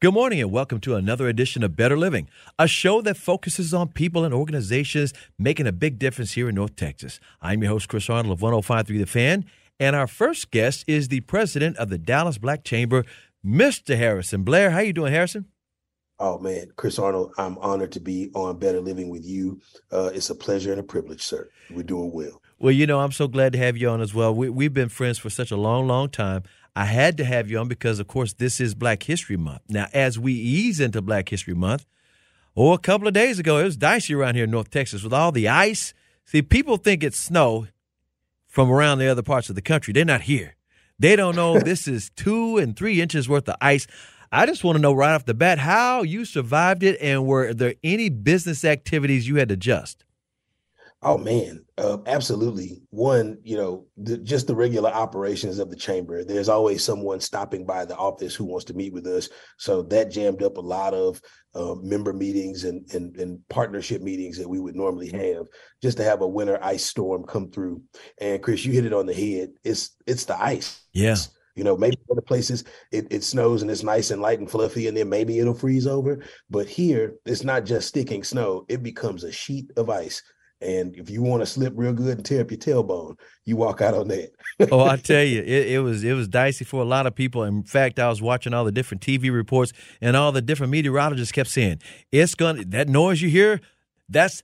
Good morning and welcome to another edition of Better Living, a show that focuses on people and organizations making a big difference here in North Texas. I'm your host, Chris Arnold of 1053 The Fan, and our first guest is the president of the Dallas Black Chamber, Mr. Harrison Blair. How you doing, Harrison? Oh man, Chris Arnold, I'm honored to be on Better Living with you. Uh, it's a pleasure and a privilege, sir. We're doing well. Well, you know, I'm so glad to have you on as well. We, we've been friends for such a long, long time. I had to have you on because, of course, this is Black History Month. Now, as we ease into Black History Month, oh, a couple of days ago, it was dicey around here in North Texas with all the ice. See, people think it's snow from around the other parts of the country. They're not here. They don't know this is two and three inches worth of ice. I just want to know right off the bat how you survived it and were there any business activities you had to adjust? Oh man, uh, absolutely. One, you know, the, just the regular operations of the chamber. There's always someone stopping by the office who wants to meet with us. So that jammed up a lot of uh, member meetings and, and and partnership meetings that we would normally have. Just to have a winter ice storm come through. And Chris, you hit it on the head. It's it's the ice. Yeah. It's, you know, maybe other places it, it snows and it's nice and light and fluffy, and then maybe it'll freeze over. But here, it's not just sticking snow; it becomes a sheet of ice. And if you want to slip real good and tear up your tailbone, you walk out on that. oh, I tell you, it, it, was it was dicey for a lot of people. In fact, I was watching all the different TV reports, and all the different meteorologists kept saying it's gonna that noise you hear, that's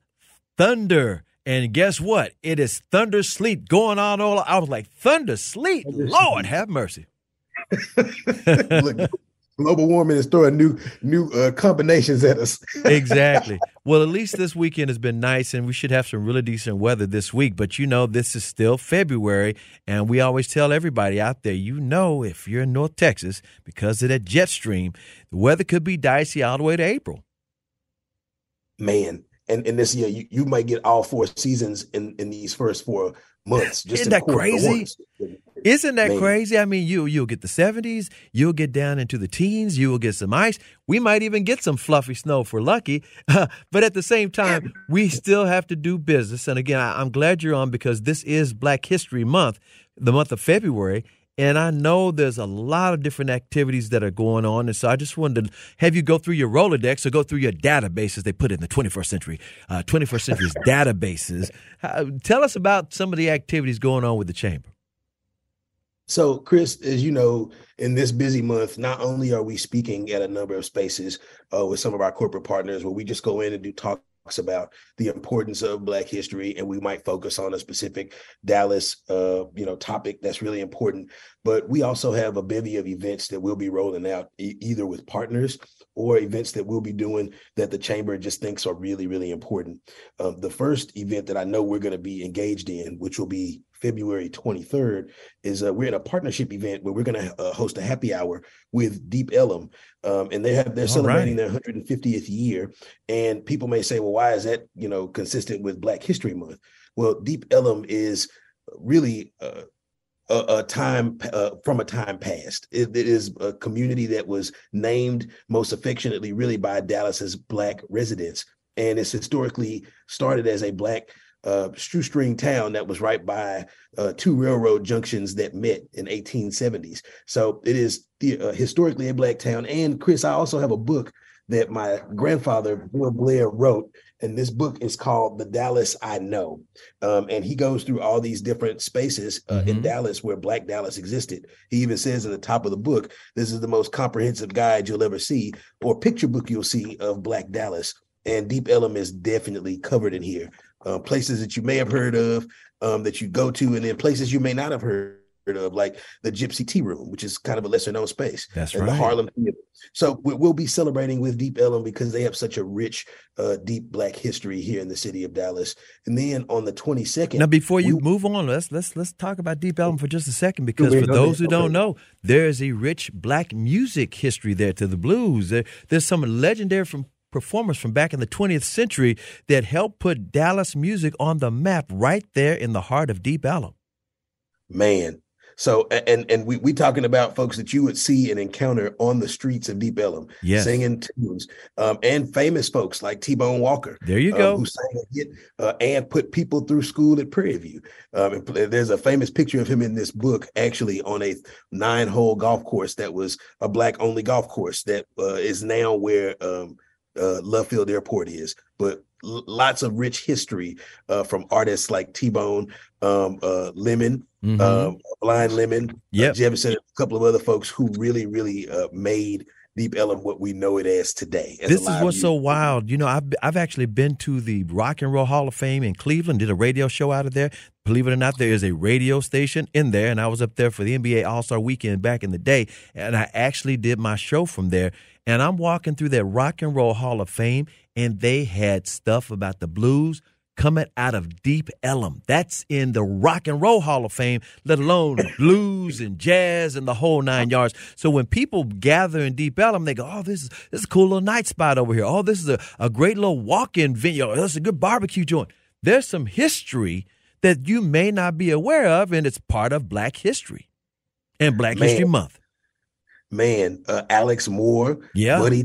thunder. And guess what? It is thunder sleet going on all. I was like, thunder sleet, Lord have mercy. Look, global warming is throwing new new uh, combinations at us. exactly. Well, at least this weekend has been nice, and we should have some really decent weather this week. But you know, this is still February, and we always tell everybody out there, you know, if you're in North Texas, because of that jet stream, the weather could be dicey all the way to April. Man, and and this year you, you might get all four seasons in in these first four months. Just Isn't that crazy? Isn't that crazy? I mean, you you'll get the 70s, you'll get down into the teens, you will get some ice. We might even get some fluffy snow for lucky. but at the same time, we still have to do business. And again, I, I'm glad you're on because this is Black History Month, the month of February. And I know there's a lot of different activities that are going on. And so I just wanted to have you go through your Rolodex or go through your databases. They put it in the 21st century, uh, 21st century's databases. Uh, tell us about some of the activities going on with the chamber. So, Chris, as you know, in this busy month, not only are we speaking at a number of spaces uh, with some of our corporate partners where we just go in and do talks about the importance of Black history, and we might focus on a specific Dallas, uh, you know, topic that's really important. But we also have a bevy of events that we'll be rolling out e- either with partners or events that we'll be doing that the chamber just thinks are really, really important. Um, the first event that I know we're going to be engaged in, which will be February 23rd, is uh, we're in a partnership event where we're going to uh, host a happy hour with Deep Ellum, um, and they have they're All celebrating right. their 150th year. And people may say, well, why is that you know consistent with Black History Month? Well, Deep Ellum is really uh, a, a time uh, from a time past. It, it is a community that was named most affectionately, really, by Dallas's Black residents, and it's historically started as a Black uh, shoestring town that was right by uh, two railroad junctions that met in 1870s. So it is the, uh, historically a Black town. And Chris, I also have a book that my grandfather Bill Blair wrote, and this book is called The Dallas I Know. Um, and he goes through all these different spaces uh, mm-hmm. in Dallas where Black Dallas existed. He even says at the top of the book, this is the most comprehensive guide you'll ever see, or picture book you'll see of Black Dallas. And Deep Ellum is definitely covered in here. Uh, places that you may have heard of, um, that you go to, and then places you may not have heard of, like the Gypsy Tea Room, which is kind of a lesser known space. That's and right. The Harlem Theater. So we'll be celebrating with Deep Ellum because they have such a rich, uh, deep Black history here in the city of Dallas. And then on the 22nd. Now, before you we, move on, let's let's let's talk about Deep Ellum for just a second because for those who don't know, there is a rich Black music history there to the blues. There, there's some legendary from performers from back in the 20th century that helped put Dallas music on the map right there in the heart of Deep Ellum. Man, so and and we we talking about folks that you would see and encounter on the streets of Deep Ellum, yes. singing tunes, um, and famous folks like T Bone Walker. There you go, um, who sang a hit uh, and put people through school at Prairie View. Um, there's a famous picture of him in this book, actually on a nine hole golf course that was a black only golf course that uh, is now where um, uh, Love Field Airport is. But lots of rich history uh, from artists like T Bone, um, uh, Lemon, mm-hmm. um, Blind Lemon, yeah, uh, Jefferson, a couple of other folks who really, really uh, made Deep Ellum what we know it as today. As this is what's so wild. You know, I've I've actually been to the Rock and Roll Hall of Fame in Cleveland. Did a radio show out of there. Believe it or not, there is a radio station in there, and I was up there for the NBA All Star Weekend back in the day, and I actually did my show from there. And I'm walking through that Rock and Roll Hall of Fame, and they had stuff about the blues coming out of Deep Ellum. That's in the Rock and Roll Hall of Fame, let alone blues and jazz and the whole nine yards. So when people gather in Deep Ellum, they go, "Oh, this is this is a cool little night spot over here. Oh, this is a, a great little walk-in venue. Oh, is a good barbecue joint." There's some history that you may not be aware of, and it's part of Black History and Black Man. History Month man, uh, Alex Moore, yeah, Buddy,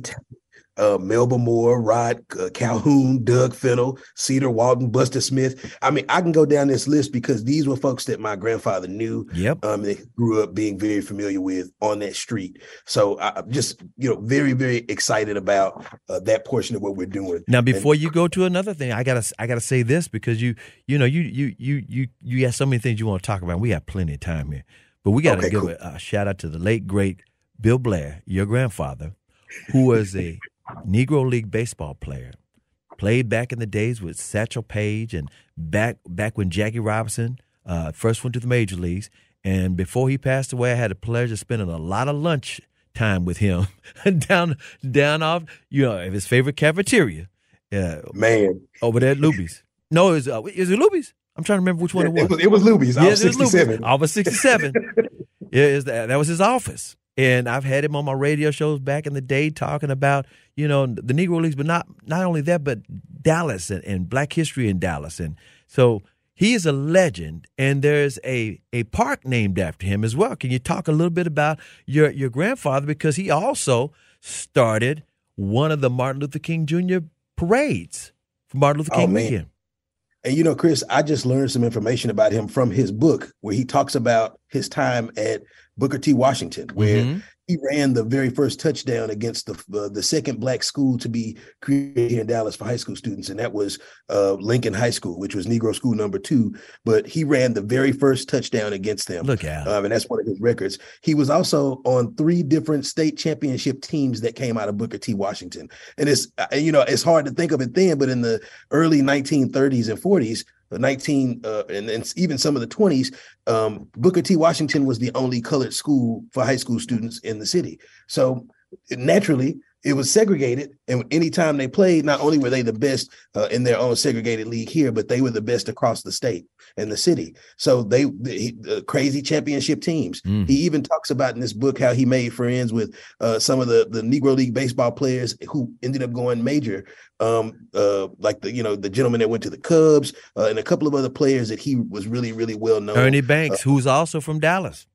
uh, Melba Moore, Rod uh, Calhoun, Doug Fennell, Cedar Walton, Buster Smith. I mean, I can go down this list because these were folks that my grandfather knew. Yep. Um, they grew up being very familiar with on that street. So I'm just, you know, very, very excited about uh, that portion of what we're doing. Now, before and, you go to another thing, I gotta, I gotta say this because you, you know, you, you, you, you, you have so many things you want to talk about. We have plenty of time here, but we got to okay, give cool. a, a shout out to the late great Bill Blair, your grandfather, who was a Negro League baseball player, played back in the days with Satchel Paige and back back when Jackie Robinson uh, first went to the major leagues. And before he passed away, I had the pleasure of spending a lot of lunch time with him down down off you know his favorite cafeteria. Uh, Man, over there at Luby's. No, is uh, is it Luby's? I'm trying to remember which one it was. It was, it was Luby's. I was 67. I was 67. yeah, is that, that was his office. And I've had him on my radio shows back in the day talking about, you know, the Negro Leagues, but not not only that, but Dallas and, and black history in Dallas. And so he is a legend and there's a, a park named after him as well. Can you talk a little bit about your, your grandfather? Because he also started one of the Martin Luther King Jr. parades for Martin Luther oh, King oh, weekend. And you know, Chris, I just learned some information about him from his book where he talks about his time at Booker T. Washington, where mm-hmm. he ran the very first touchdown against the uh, the second black school to be created here in Dallas for high school students, and that was uh, Lincoln High School, which was Negro School number two. But he ran the very first touchdown against them. Look out! Um, and that's one of his records. He was also on three different state championship teams that came out of Booker T. Washington, and it's uh, you know it's hard to think of it then, but in the early 1930s and 40s the 19 uh, and, and, even some of the 20s um, booker t. Washington was the only colored school for high school students in the city. So naturally it was segregated and anytime they played not only were they the best uh, in their own segregated league here but they were the best across the state and the city. So they the, crazy championship teams. Mm. he even talks about in this book how he made friends with uh, some of the the negro league baseball players who ended up going major um, uh, like the you know the gentleman that went to the cubs uh, and a couple of other players that he was really really well known. Ernie banks uh, who's also from dallas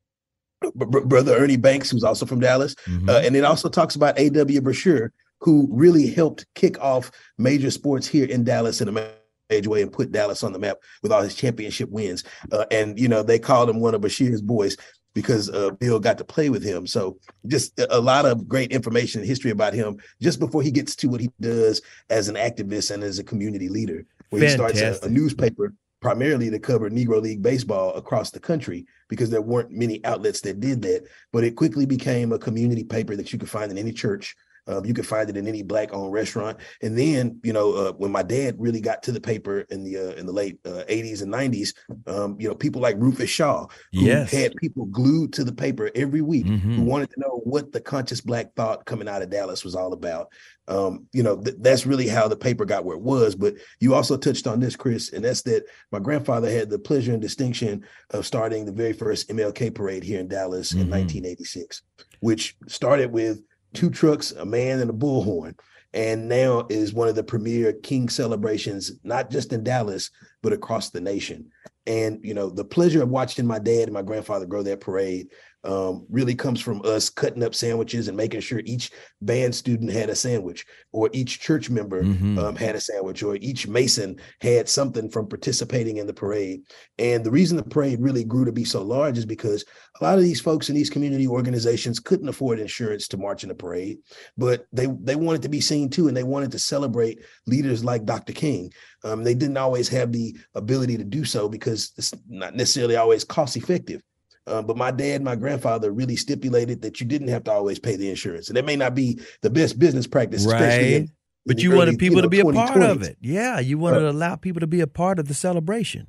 brother Ernie Banks, who's also from Dallas. Mm-hmm. Uh, and it also talks about A.W. Brashear, who really helped kick off major sports here in Dallas in a major way and put Dallas on the map with all his championship wins. Uh, and, you know, they called him one of Brashear's boys. because uh, Bill got to play with him. So just a lot of great information and history about him just before he gets to what he does as an activist and as a community leader, where Fantastic. he starts a, a newspaper primarily to cover Negro League baseball across the country because there weren't many outlets that did that. But it quickly became a community paper that you could find in any church um, you can find it in any black-owned restaurant. And then, you know, uh, when my dad really got to the paper in the uh, in the late uh, 80s and 90s, um, you know, people like Rufus Shaw, who Yes. had people glued to the paper every week, who Mhm. wanted to know what the conscious black thought coming out of Dallas was all about. Um, you know, th- that's really how the paper got where it was. But you also touched on this, Chris, and that's that my grandfather had the pleasure and distinction of starting the very first MLK parade here in Dallas in Mhm. 1986, which started with two trucks, a man, and a bullhorn. And now is one of the premier King celebrations, not just in Dallas, but across the nation. And you know, the pleasure of watching my dad and my grandfather grow that parade um, really comes from us cutting up sandwiches and making sure each band student had a sandwich, or each church member Mhm. um, had a sandwich, or each Mason had something from participating in the parade. And the reason the parade really grew to be so large is because a lot of these folks in these community organizations couldn't afford insurance to march in the parade, but they they wanted to be seen too, and they wanted to celebrate leaders like Dr. King. Um, they didn't always have the ability to do so because it's not necessarily always cost effective. Uh, but my dad and my grandfather really stipulated that you didn't have to always pay the insurance, and that may not be the best business practice, especially in, Right. in But the you early, wanted people know, to be a part of it. Yeah, you wanted to allow people to be a part of the celebration.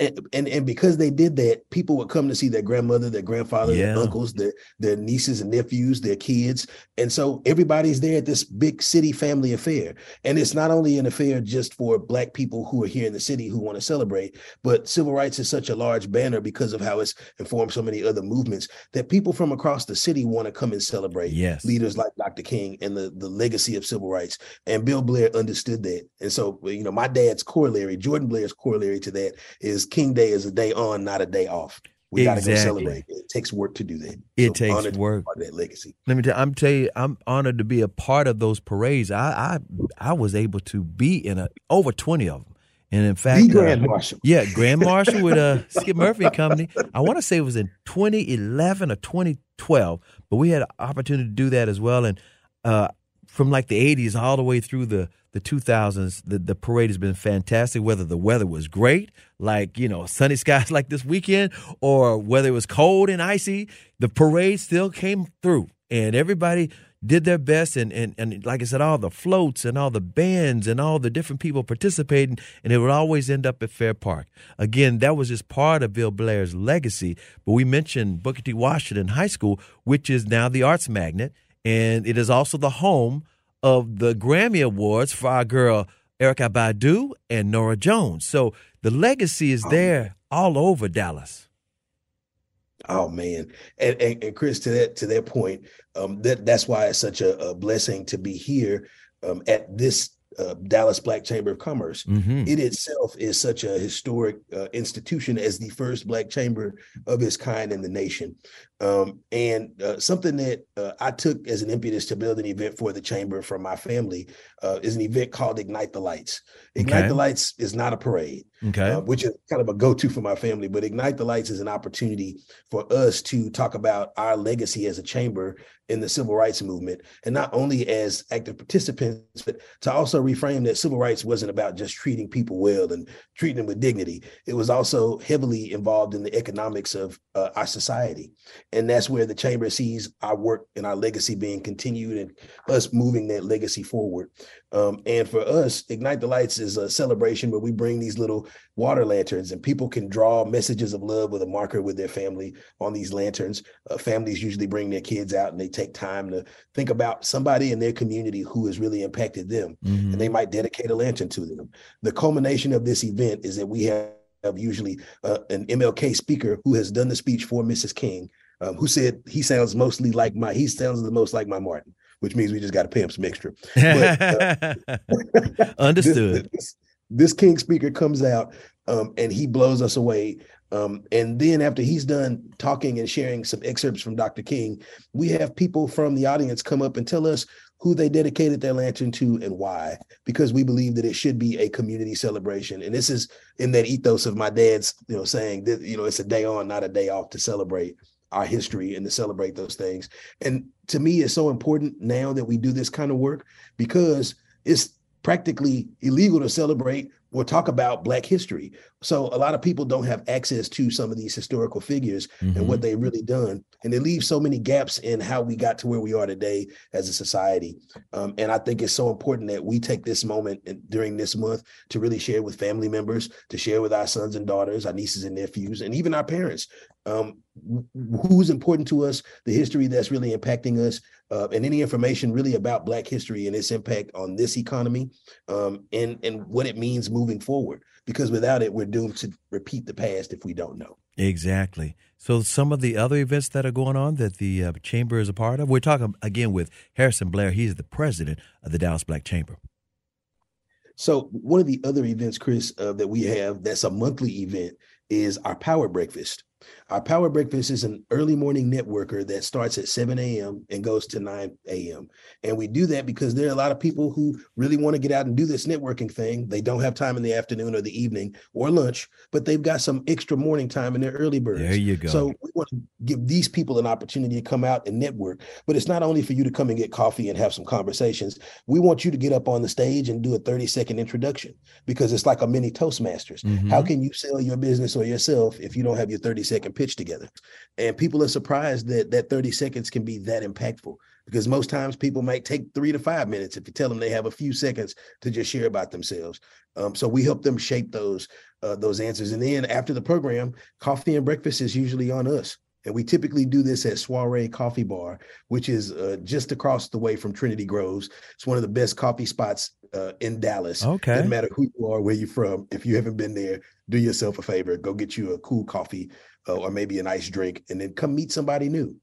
And, and and because they did that, people would come to see their grandmother, their grandfather, Yeah. their uncles, their their nieces and nephews, their kids, and so everybody's there at this big city family affair. And it's not only an affair just for Black people who are here in the city who want to celebrate, but civil rights is such a large banner because of how it's informed so many other movements that people from across the city want to come and celebrate Yes. leaders like Dr. King and the the legacy of civil rights. And Bill Blair understood that. And so, you know, my dad's corollary, Jordan Blair's corollary to that is King Day is a day on, not a day off. We got to go celebrate. It takes work to do that. It So takes honored to be work. part of that legacy. Let me tell I'm tell you, I'm honored to be a part of those parades. I I, I was able to be in a over 20 of them. And in fact, The uh, Grand Marshal. Yeah, Grand Marshal with uh, Skip Murphy and Company. I want to say it was in 2011 or 2012, but we had an opportunity to do that as well. And uh, from like the 80s all the way through the the 2000s, the, the parade has been fantastic. Whether the weather was great, like you know sunny skies like this weekend, or whether it was cold and icy, the parade still came through, and everybody did their best and, and and like I said, all the floats and all the bands and all the different people participating, and it would always end up at Fair Park. Again, that was just part of Bill Blair's legacy. But we mentioned Booker T. Washington High School, which is now the Arts Magnet, and it is also the home of the Grammy Awards for our girl Erykah Badu and Norah Jones. So the legacy is there all over Dallas. Oh man, and, and and Chris, to that to that point, um, that that's why it's such a, a blessing to be here um, at this uh, Dallas Black Chamber of Commerce. Mm-hmm. It itself is such a historic uh, institution as the first Black chamber of its kind in the nation, um, and uh, something that uh, I took as an impetus to build an event for the chamber from my family uh, is an event called Ignite the Lights. Ignite Okay. the Lights is not a parade Okay. uh, which is kind of a go-to for my family. But Ignite the Lights is an opportunity for us to talk about our legacy as a chamber in the civil rights movement, and not only as active participants, but to also reframe that civil rights wasn't about just treating people well and treating them with dignity. It was also heavily involved in the economics of uh, our society, and that's where the chamber sees our work and our legacy being continued, and us moving that legacy forward. Um, and for us, Ignite the Lights is a celebration where we bring these little water lanterns and people can draw messages of love with a marker with their family on these lanterns. Uh, families usually bring their kids out and they take time to think about somebody in their community who has really impacted them. Mhm. And they might dedicate a lantern to them. The culmination of this event is that we have have usually uh, an MLK speaker who has done the speech for Mrs. King, um, who said he sounds mostly like my, he sounds the most like my Martin, which means we just got to pay him some extra. But, uh, Understood. This, this, this King speaker comes out um, and he blows us away. Um, and then after he's done talking and sharing some excerpts from Dr. King, we have people from the audience come up and tell us who they dedicated their lantern to and why, because we believe that it should be a community celebration. And this is in that ethos of my dad's, you know, saying that, you know, it's a day on, not a day off to celebrate. Our history and to celebrate those things. And to me, it's so important now that we do this kind of work because it's practically illegal to celebrate or talk about Black history. So a lot of people don't have access to some of these historical figures mm-hmm. and what they've really done, and they leave so many gaps in how we got to where we are today as a society. Um, and I think it's so important that we take this moment during this month to really share with family members, to share with our sons and daughters, our nieces and nephews, and even our parents. Um, who's important to us, the history that's really impacting us, uh, and any information really about Black history and its impact on this economy, um, and and what it means moving forward. Because without it, we're doomed to repeat the past if we don't know. Exactly. So, some of the other events that are going on that the uh, chamber is a part of, we're talking again with Harrison Blair. He's the president of the Dallas Black Chamber. So, one of the other events, Chris, uh, that we have that's a monthly event is our Power Breakfast. Our Power Breakfast is an early morning networker that starts at 7 a.m. and goes to 9 a.m. And we do that because there are a lot of people who really want to get out and do this networking thing. They don't have time in the afternoon or the evening or lunch, but they've got some extra morning time in their early birds. There you go. So we want to give these people an opportunity to come out and network. But it's not only for you to come and get coffee and have some conversations. We want you to get up on the stage and do a 30 second introduction because it's like a mini Toastmasters. Mm-hmm. How can you sell your business or yourself if you don't have your 30 second pitch together. And people are surprised that that 30 seconds can be that impactful because most times people might take three to five minutes if you tell them they have a few seconds to just share about themselves. Um, so we help them shape those uh, those answers. And then after the program, coffee and breakfast is usually on us. And we typically do this at Soiree Coffee Bar, which is uh, just across the way from Trinity Groves. It's one of the best coffee spots uh, in Dallas. Okay. Doesn't matter who you are, where you're from. If you haven't been there, do yourself a favor. Go get you a cool coffee uh, or maybe a nice drink, and then come meet somebody new.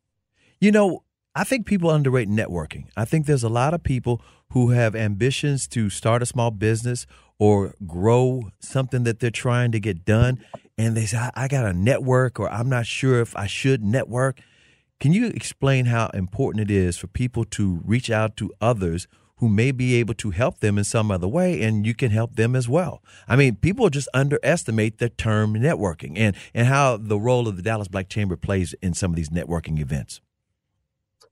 You know, I think people underrate networking. I think there's a lot of people who have ambitions to start a small business or grow something that they're trying to get done. And they say, I, I got a network, or I'm not sure if I should network. Can you explain how important it is for people to reach out to others who may be able to help them in some other way and you can help them as well. I mean, people just underestimate the term networking and, and how the role of the Dallas Black Chamber plays in some of these networking events.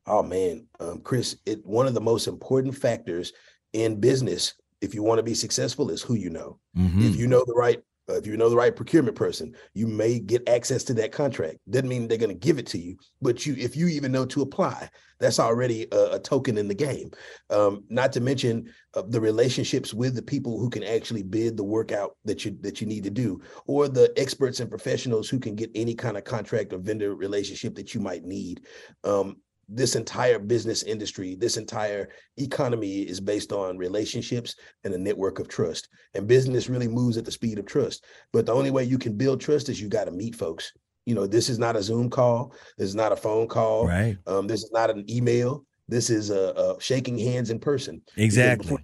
Oh man, um, Chris, it, one of the most important factors in business, if you want to be successful, is who you know. Mm-hmm. If you know the right uh, if you know the right procurement person, you may get access to that contract. Doesn't mean they're going to give it to you, but you, if you even know to apply, that's already a, a token in the game. Um, not to mention uh, the relationships with the people who can actually bid the workout that you that you need to do, or the experts and professionals who can get any kind of contract or vendor relationship that you might need. Um, this entire business industry, this entire economy is based on relationships and a network of trust. And business really moves at the speed of trust. But the only way you can build trust is you got to meet folks. You know, this is not a Zoom call. This is not a phone call. Right. Um, this is not an email. This is a, a shaking hands in person. Exactly.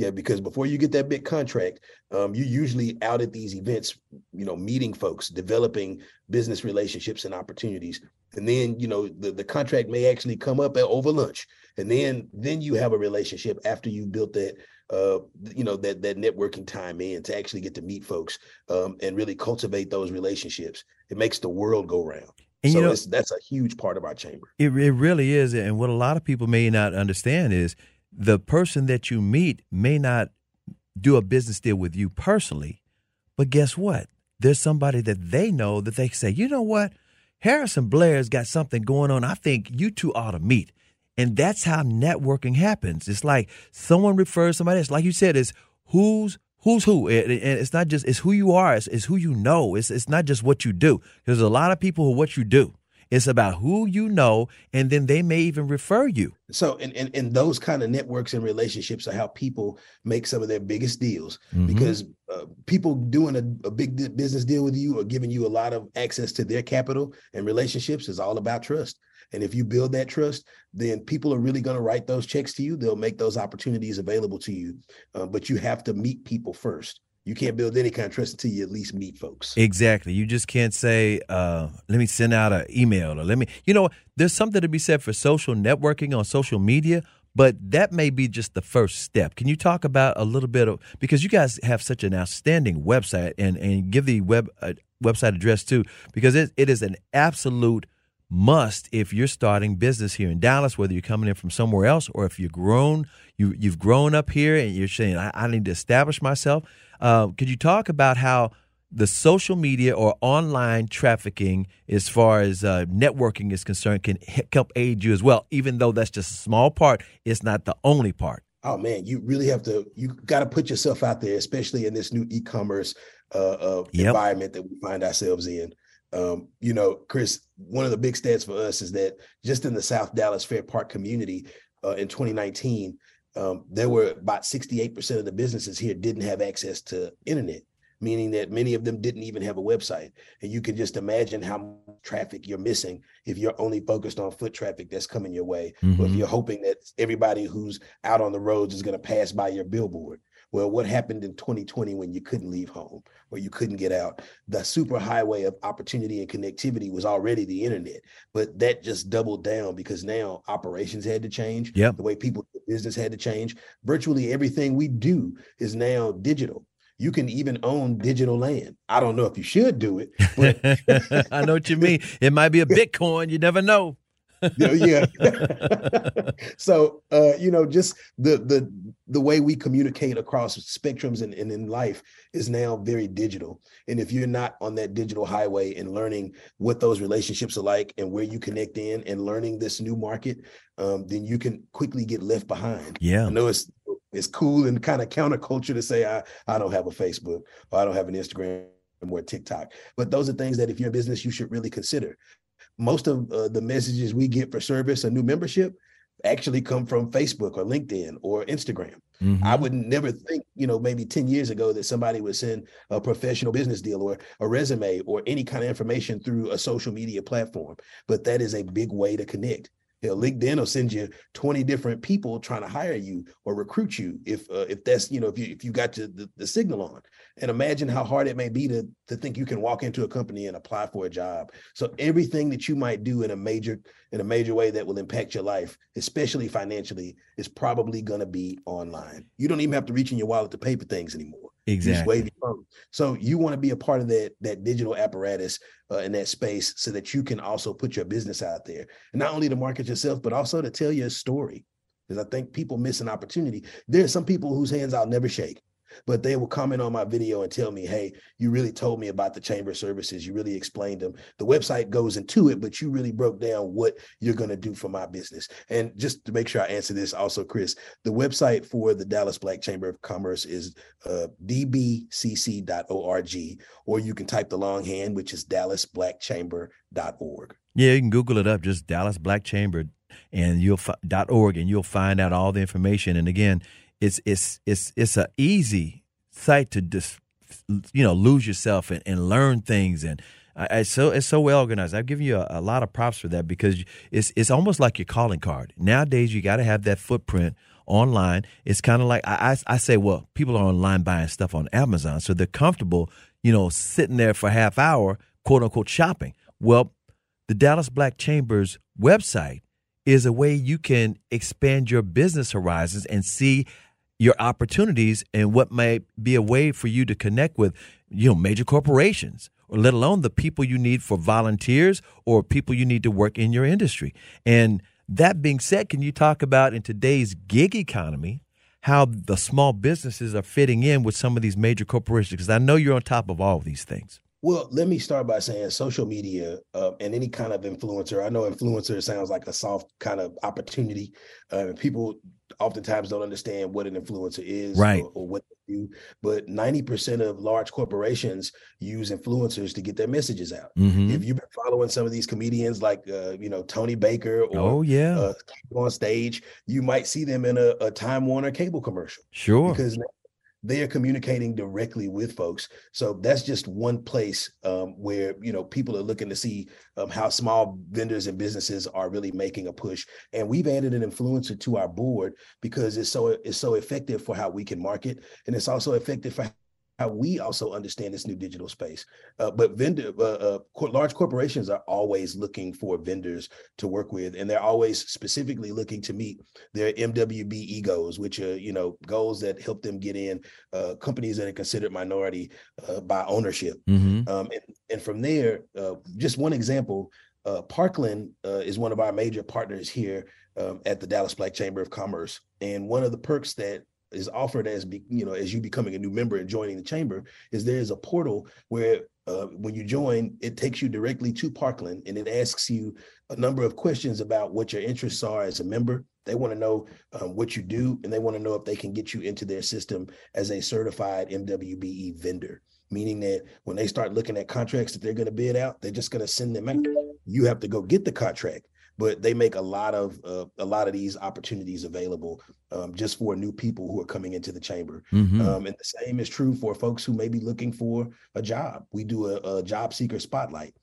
Yeah, because before you get that big contract, um, you're usually out at these events, you know, meeting folks, developing business relationships and opportunities. And then you know the, the contract may actually come up at over lunch. And then then you have a relationship after you built that uh you know that that networking time in to actually get to meet folks um and really cultivate those relationships. It makes the world go round. And so you know that's a huge part of our chamber. It, it really is. And what a lot of people may not understand is the person that you meet may not do a business deal with you personally but guess what there's somebody that they know that they say you know what Harrison Blair's got something going on. I think you two ought to meet. And that's how networking happens. It's like someone refers somebody else. Like you said, it's who's who's who. And it's not just it's who you are. It's, it's who you know. It's it's not just what you do. There's a lot of people who what you do. It's about who you know, and then they may even refer you. So, and, and, and those kind of networks and relationships are how people make some of their biggest deals mm-hmm. because uh, people doing a, a big business deal with you or giving you a lot of access to their capital and relationships is all about trust. And if you build that trust, then people are really going to write those checks to you. They'll make those opportunities available to you. Uh, but you have to meet people first you can't build any kind of trust until you at least meet folks. Exactly. You just can't say, uh, let me send out an email or let me, you know, there's something to be said for social networking on social media, but that may be just the first step. Can you talk about a little bit of, because you guys have such an outstanding website and, and give the web uh, website address too, because it, it is an absolute must if you're starting business here in Dallas, whether you're coming in from somewhere else or if you've grown, you you've grown up here and you're saying I, I need to establish myself. Uh, could you talk about how the social media or online trafficking, as far as uh, networking is concerned, can help aid you as well? Even though that's just a small part, it's not the only part. Oh man, you really have to. You got to put yourself out there, especially in this new e-commerce uh, uh, yep. environment that we find ourselves in. Um, you know, Chris, one of the big stats for us is that just in the South Dallas Fair Park community uh, in 2019, um, there were about 68% of the businesses here didn't have access to internet, meaning that many of them didn't even have a website. And you can just imagine how much traffic you're missing if you're only focused on foot traffic that's coming your way, mm-hmm. or if mm-hmm. you're hoping that everybody who's out on the roads is going to pass by your billboard. Well, what happened in 2020 when you couldn't leave home or you couldn't get out? The super highway of opportunity and connectivity was already the internet, but that just doubled down because now operations had to change. The way people business had to change. Virtually everything we do is now digital. You can even own digital land. I don't know if you should do it, but I know what you mean. It might be a Bitcoin. You never know. Yeah. so uh, you know, just the the the way we communicate across spectrums and, and in life is now very digital. And if you're not on that digital highway and learning what those relationships are like and where you connect in and learning this new market, um, then you can quickly get left behind. Yeah. I know it's it's cool and kind of counterculture to say I I don't have a Facebook or I don't have an Instagram or TikTok. But those are things that if you're in business, you should really consider most of uh, the messages we get for service or new membership actually come from Facebook or LinkedIn or Instagram. Mm-hmm. I would never think, you know, maybe 10 years ago that somebody would send a professional business deal or a resume or any kind of information through a social media platform. But that is a big way to connect. You know, LinkedIn will send you 20 different people trying to hire you or recruit you if uh, if that's you know if you if you got to the, the signal on. And imagine how hard it may be to to think you can walk into a company and apply for a job. So everything that you might do in a major in a major way that will impact your life, especially financially, is probably going to be online. You don't even have to reach in your wallet to pay for things anymore. Exactly. So you want to be a part of that that digital apparatus uh, in that space so that you can also put your business out there, and not only to market yourself, but also to tell your story. Because I think people miss an opportunity. There are some people whose hands I'll never shake but they will comment on my video and tell me, hey, you really told me about the chamber services. You really explained them. The website goes into it, but you really broke down what you're going to do for my business. And just to make sure I answer this also, Chris, the website for the Dallas Black Chamber of Commerce is uh, dbcc.org, or you can type the longhand, which is dallasblackchamber.org. Yeah, you can Google it up, just Dallas Black Chamber and you'll .org and you'll find out all the information. And again, it's it's it's it's a easy site to just you know lose yourself and, and learn things and it's so it's so well organized. I've given you a, a, lot of props for that because it's it's almost like your calling card. Nowadays, you got to have that footprint online. It's kind of like I, I, I say, well, people are online buying stuff on Amazon, so they're comfortable, you know, sitting there for half hour, quote unquote, shopping. Well, the Dallas Black Chambers website is a way you can expand your business horizons and see your opportunities and what may be a way for you to connect with you know major corporations or let alone the people you need for volunteers or people you need to work in your industry. And that being said can you talk about in today's gig economy how the small businesses are fitting in with some of these major corporations? Because i know you're on top of all of these things well, let me start by saying social media uh, and any kind of influencer. I know influencer sounds like a soft kind of opportunity. Uh, people oftentimes don't understand what an influencer is right. or, or what they do. But 90% of large corporations use influencers to get their messages out. Mm-hmm. If you've been following some of these comedians like, uh, you know, Tony Baker or oh, yeah. Uh, on stage, you might see them in a, a Time Warner cable commercial. Sure. Because they are communicating directly with folks. So that's just one place um, where you know people are looking to see um, how small vendors and businesses are really making a push. And we've added an influencer to our board because it's so it's so effective for how we can market, and it's also effective for how we also understand this new digital space. Uh, but vendor, uh, uh, large corporations are always looking for vendors to work with, and they're always specifically looking to meet their MWBE goals, which are you know goals that help them get in uh, companies that are considered minority uh, by ownership. Mm-hmm. Um, and, and, from there, uh, just one example. uh, Parkland uh, is one of our major partners here um, at the Dallas Black Chamber of Commerce, and one of the perks that is offered as be, you know as you becoming a new member and joining the chamber is there is a portal where uh, when you join it takes you directly to parkland and it asks you a number of questions about what your interests are as a member. They want to know um, what you do and they want to know if they can get you into their system as a certified mwbe vendor meaning that when they start looking at contracts that they're going to bid out they're just going to send them out. You have to go get the contract but they make a lot of uh, a lot of these opportunities available um, just for new people who are coming into the chamber. Mm-hmm. Um, and the same is true for folks who may be looking for a job. We do a, a job seeker spotlight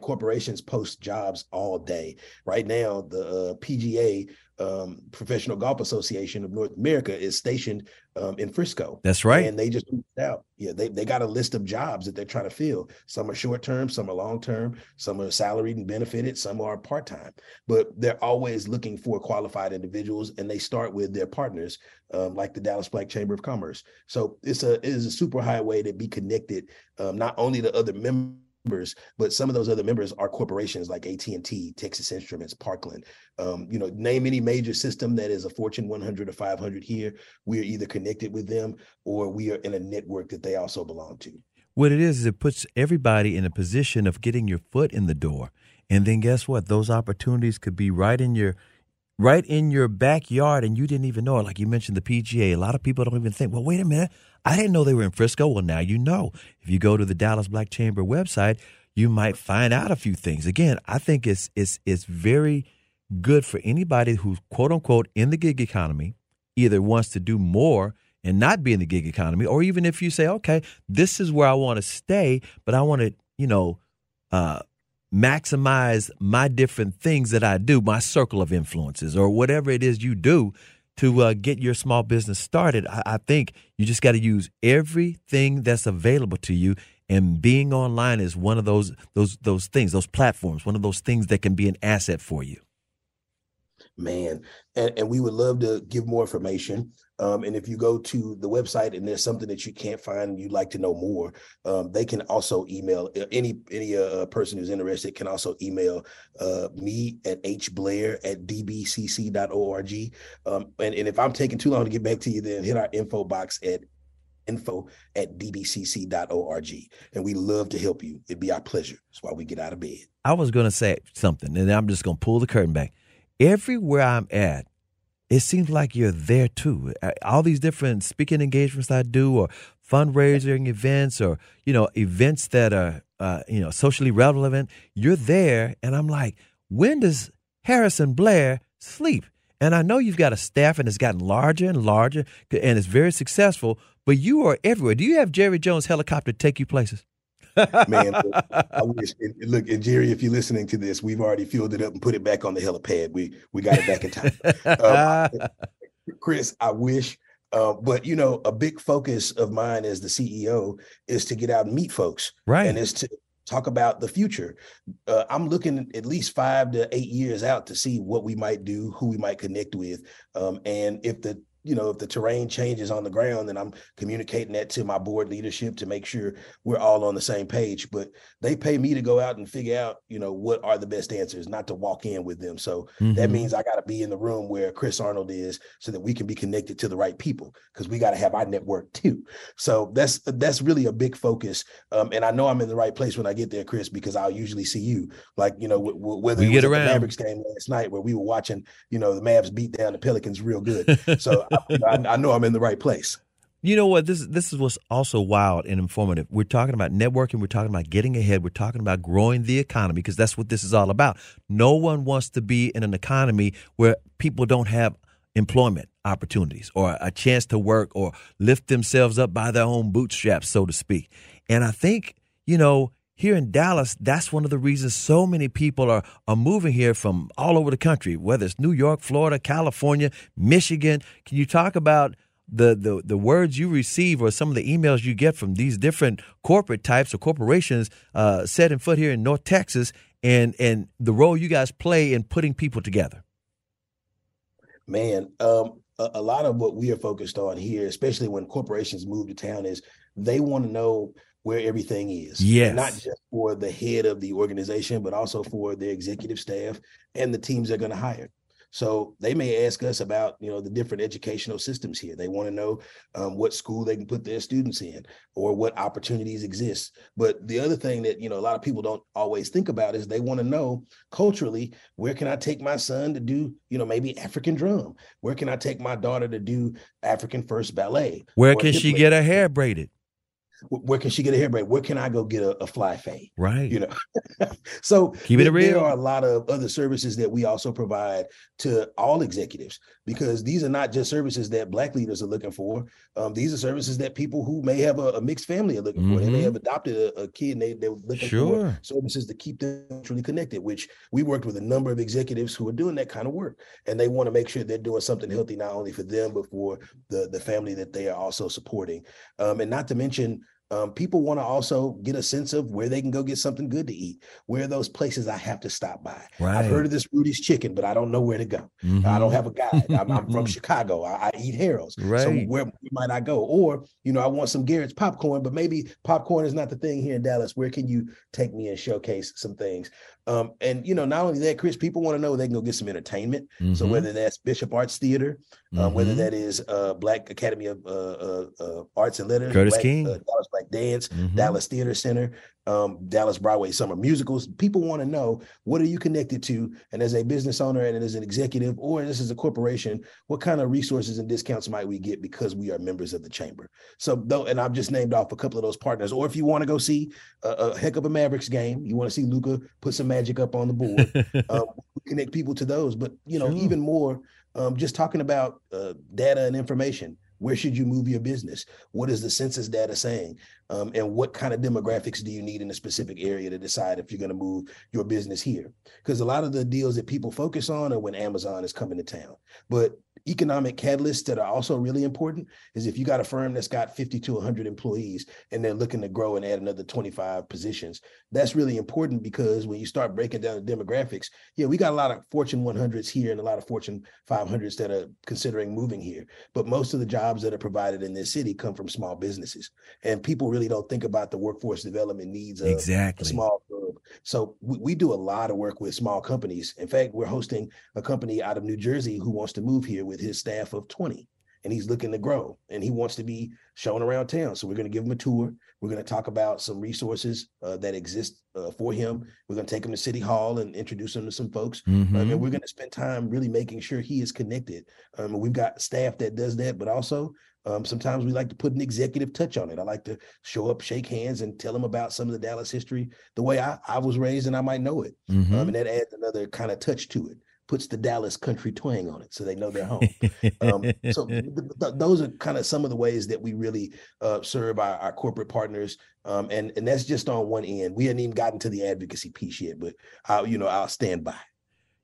corporations post jobs all day. Right now, the uh, PGA um, Professional Golf Association of North America is stationed um, in Frisco. That's right. And they just out. Yeah, they, they got a list of jobs that they're trying to fill. Some are short term, some are long term, some are salaried and benefited, some are part time. But they're always looking for qualified individuals, and they start with their partners, um, like the Dallas Black Chamber of Commerce. So it's a it is a super high way to be connected, um, not only to other members members, but some of those other members are corporations like AT&T, Texas Instruments, Parkland. Um, you know, name any major system that is a Fortune 100 or 500 here. We are either connected with them or we are in a network that they also belong to. What it is is it puts everybody in a position of getting your foot in the door, and then guess what? Those opportunities could be right in your right in your backyard and you didn't even know it. Like you mentioned the PGA, a lot of people don't even think, well, wait a minute, I didn't know they were in Frisco. Well, now you know. If you go to the Dallas Black Chamber website, you might find out a few things. Again, I think it's it's it's very good for anybody who's quote unquote in the gig economy, either wants to do more and not be in the gig economy, or even if you say, okay, this is where I want to stay, but I want to, you know, uh, maximize my different things that I do, my circle of influences, or whatever it is you do to uh, get your small business started. I, I think you just got to use everything that's available to you. And being online is one of those those those things, those platforms, one of those things that can be an asset for you man and, and we would love to give more information um, and if you go to the website and there's something that you can't find you'd like to know more um, they can also email uh, any any uh, uh, person who's interested can also email uh, me at hblair at dbcc.org um, and, and if i'm taking too long to get back to you then hit our info box at info at dbcc.org and we love to help you. It'd be our pleasure. That's why we get out of bed. I was going to say something and i'm just going to pull the curtain back. Everywhere I'm at, it seems like you're there too. All these different speaking engagements I do, or fundraising events, or you know events that are uh, you know socially relevant, you're there, and I'm like, when does Harrison Blair sleep? And I know you've got a staff and it's gotten larger and larger and it's very successful, but you are everywhere. Do you have Jerry Jones helicopter take you places? Man. I wish. Look, and Jerry, if you're listening to this, we've already filled it up and put it back on the helipad. We we got it back in time. Um, Chris, I wish. Uh, but you know, a big focus of mine as the CEO is to get out and meet folks, right? And is to talk about the future. Uh, I'm looking at least five to eight years out to see what we might do, who we might connect with, um, and if the you know, if the terrain changes on the ground, then I'm communicating that to my board leadership to make sure we're all on the same page. But they pay me to go out and figure out, you know, what are the best answers, not to walk in with them. So mm-hmm. that means I got to be in the room where Chris Arnold is so that we can be connected to the right people because we got to have our network too. So that's that's really a big focus. Um, and I know I'm in the right place when I get there, Chris, because I'll usually see you. Like, you know, w- w- whether we it was get around. the Mavericks game last night where we were watching, you know, the Mavs beat down the Pelicans real good. So I, I know I'm in the right place. You know what? This this is what's also wild and informative. We're talking about networking. We're talking about getting ahead. We're talking about growing the economy because that's what this is all about. No one wants to be in an economy where people don't have employment opportunities or a chance to work or lift themselves up by their own bootstraps, so to speak. And I think you know here in Dallas, that's one of the reasons so many people are, are moving here from all over the country, whether it's New York, Florida, California, Michigan. Can you talk about the, the, the words you receive or some of the emails you get from these different corporate types or corporations uh, foot here in North Texas and, and the role you guys play in putting people together? Man, um, a, a lot of what we are focused on here, especially when corporations move to town, is they want to know where everything is. Yes. Not just for the head of the organization, but also for the executive staff and the teams they're going to hire. So they may ask us about, you know, the different educational systems here. They want to know um, what school they can put their students in or what opportunities exist. But the other thing that, you know, a lot of people don't always think about is they want to know culturally, where can I take my son to do, you know, maybe African drum? Where can I take my daughter to do African first ballet? Where can she get her hair braided? Wh- Where can she get a hair braid? Where can I go get a, a fly fade? Right. You know, so Keep it there- real. There are a lot of other services that we also provide to all executives because these are not just services that Black leaders are looking for. Um, these are services that people who may have a, a mixed family are looking for. They may Mhm. have adopted a, a kid and they, they're looking Sure. for services to keep them truly connected, which we worked with a number of executives who are doing that kind of work. And they want to make sure they're doing something healthy, not only for them, but for the, the family that they are also supporting. Um, and not to mention, um, people want to also get a sense of where they can go get something good to eat. Where are those places I have to stop by? Right. I've heard of this Rudy's Chicken, but I don't know where to go. I Mhm. don't have a guide. I'm, I'm from Chicago. I, I eat Harold's. So Right. where, where might I go? Or, you know, I want some Garrett's popcorn, but maybe popcorn is not the thing here in Dallas. Where can you take me and showcase some things? Um, and you know, not only that, Chris, people want to know they can go get some entertainment. So Mhm. whether that's Bishop Arts Theater, um, whether Mhm. that is uh, Black Academy of uh, uh, uh, Arts and Letters, Curtis Black, King. uh, Dallas Black Dance, Mhm. Dallas Theater Center, um, Dallas Broadway Summer Musicals. People want to know what are you connected to, and as a business owner and as an executive, or this is a corporation, what kind of resources and discounts might we get because we are members of the chamber? So, though, and I've just named off a couple of those partners. Or if you want to go see a, a heck of a Mavericks game, you want to see Luka put some magic up on the board um, connect people to those. But you know, Sure. even more, um, just talking about uh, data and information. Where should you move your business? What is the census data saying? Um, and what kind of demographics do you need in a specific area to decide if you're going to move your business here? Because a lot of the deals that people focus on are when Amazon is coming to town. But economic catalysts that are also really important is if you got a firm that's got 50 to 100 employees and they're looking to grow and add another 25 positions, that's really important because when you start breaking down the demographics, yeah, we got a lot of Fortune 100s here and a lot of Fortune 500s that are considering moving here. But most of the jobs that are provided in this city come from small businesses. And people really don't think about the workforce development needs of a exactly. small firm. So we, we do a lot of work with small companies. In fact, we're hosting a company out of New Jersey who wants to move here with his staff of 20 and he's looking to grow and he wants to be shown around town. So we're going to give him a tour. We're going to talk about some resources uh, that exist uh, for him. We're going to take him to City Hall and introduce him to some folks. Um, Mhm. and we're going to spend time really making sure he is connected. Um, we've got staff that does that, but also um, sometimes we like to put an executive touch on it. I like to show up, shake hands, and tell them about some of the Dallas history the way I, I was raised and I might know it. Mhm. Um, and that adds another kind of touch to it, puts the Dallas country twang on it so they know they're home. um, so th- th- those are kind of some of the ways that we really uh, serve our, our corporate partners. Um, and, and that's just on one end. We hadn't even gotten to the advocacy piece yet, but I'll, you know, I'll stand by.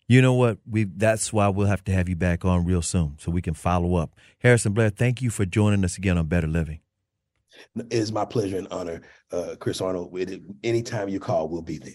You know what? We that's why we'll have to have you back on real soon so we can follow up. Harrison Blair, thank you for joining us again on Better Living. It is my pleasure and honor, uh, Chris Arnold. Anytime you call, we'll be there.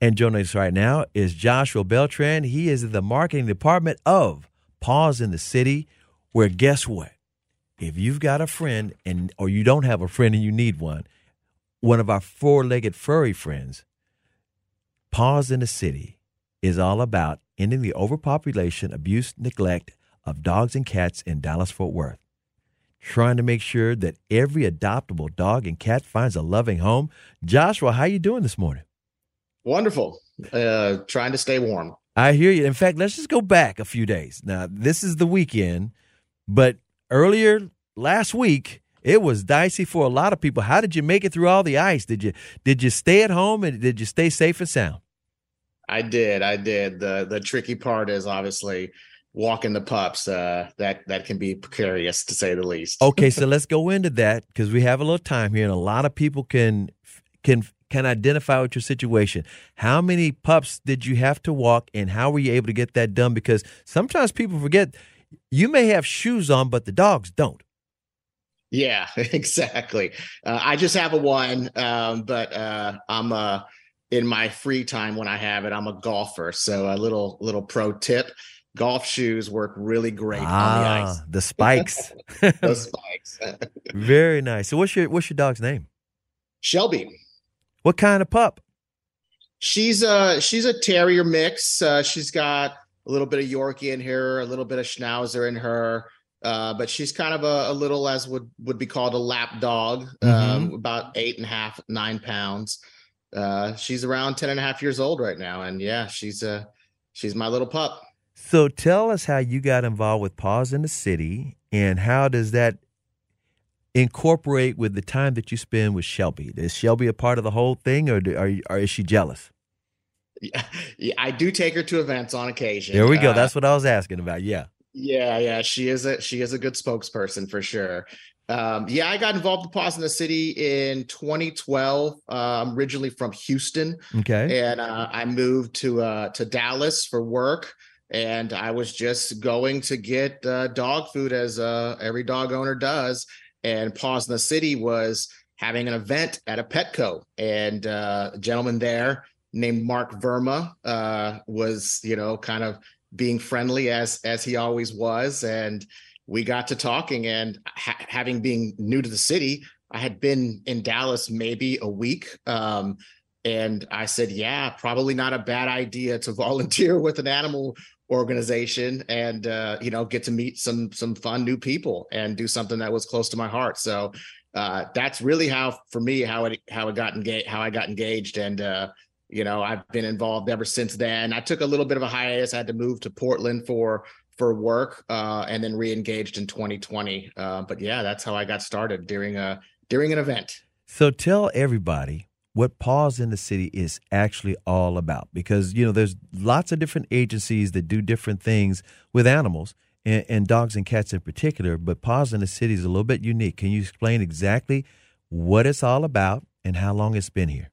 And joining us right now is Joshua Beltran. He is in the marketing department of Paws in the City, where guess what? If you've got a friend and or you don't have a friend and you need one, one of our four-legged furry friends, Paws in the City is all about ending the overpopulation, abuse, neglect of dogs and cats in Dallas Fort Worth. Trying to make sure that every adoptable dog and cat finds a loving home. Joshua, how you doing this morning? Wonderful. Uh, trying to stay warm. I hear you. In fact, let's just go back a few days. Now, this is the weekend, but earlier last week, it was dicey for a lot of people. How did you make it through all the ice? Did you did you stay at home and did you stay safe and sound? I did. I did. The the tricky part is obviously walking the pups. Uh, that that can be precarious to say the least. okay, so let's go into that because we have a little time here, and a lot of people can can can identify with your situation. How many pups did you have to walk, and how were you able to get that done? Because sometimes people forget you may have shoes on, but the dogs don't. Yeah, exactly. Uh, I just have a one, um, but uh, I'm a in my free time when I have it. I'm a golfer, so a little little pro tip: golf shoes work really great ah, on the ah, ice. The spikes. the spikes. Very nice. So, what's your what's your dog's name? Shelby. What kind of pup? She's a she's a terrier mix. Uh, she's got a little bit of Yorkie in her, a little bit of Schnauzer in her. Uh, but she's kind of a, a, little as would would be called a lap dog, mm-hmm. um, about eight and a half, nine pounds. Uh, she's around 10 and a half years old right now. And yeah, she's a uh, she's my little pup. So tell us how you got involved with Paws in the City and how does that incorporate with the time that you spend with Shelby? Is Shelby a part of the whole thing, or, do, are, or is she jealous? Yeah, yeah, I do take her to events on occasion. There we go. Uh, That's what I was asking about. Yeah. Yeah, yeah, she is a she is a good spokesperson for sure. Um, yeah, I got involved with Paws in the City in 2012. Uh, I'm originally from Houston. Okay. And uh, I moved to uh, to Dallas for work. And I was just going to get uh, dog food as uh, every dog owner does and Paws in the City was having an event at a Petco, and uh, a gentleman there named Mark Verma uh, was, you know, kind of being friendly as as he always was, and we got to talking. And ha- having being new to the city, I had been in Dallas maybe a week. Um, and I said, yeah, probably not a bad idea to volunteer with an animal organization and uh, you know get to meet some some fun new people and do something that was close to my heart. So uh, that's really how for me how it how it got engaged how i got engaged. And uh, you know i've been involved ever since then. I took a little bit of a hiatus. I had to move to portland for for work uh, and then re-engaged in 2020 uh, but yeah that's how i got started during a during an event. So tell everybody what Paws in the City is actually all about. Because, you know, there's lots of different agencies that do different things with animals and, and, dogs and cats in particular, but Paws in the City is a little bit unique. Can you explain exactly what it's all about and how long it's been here?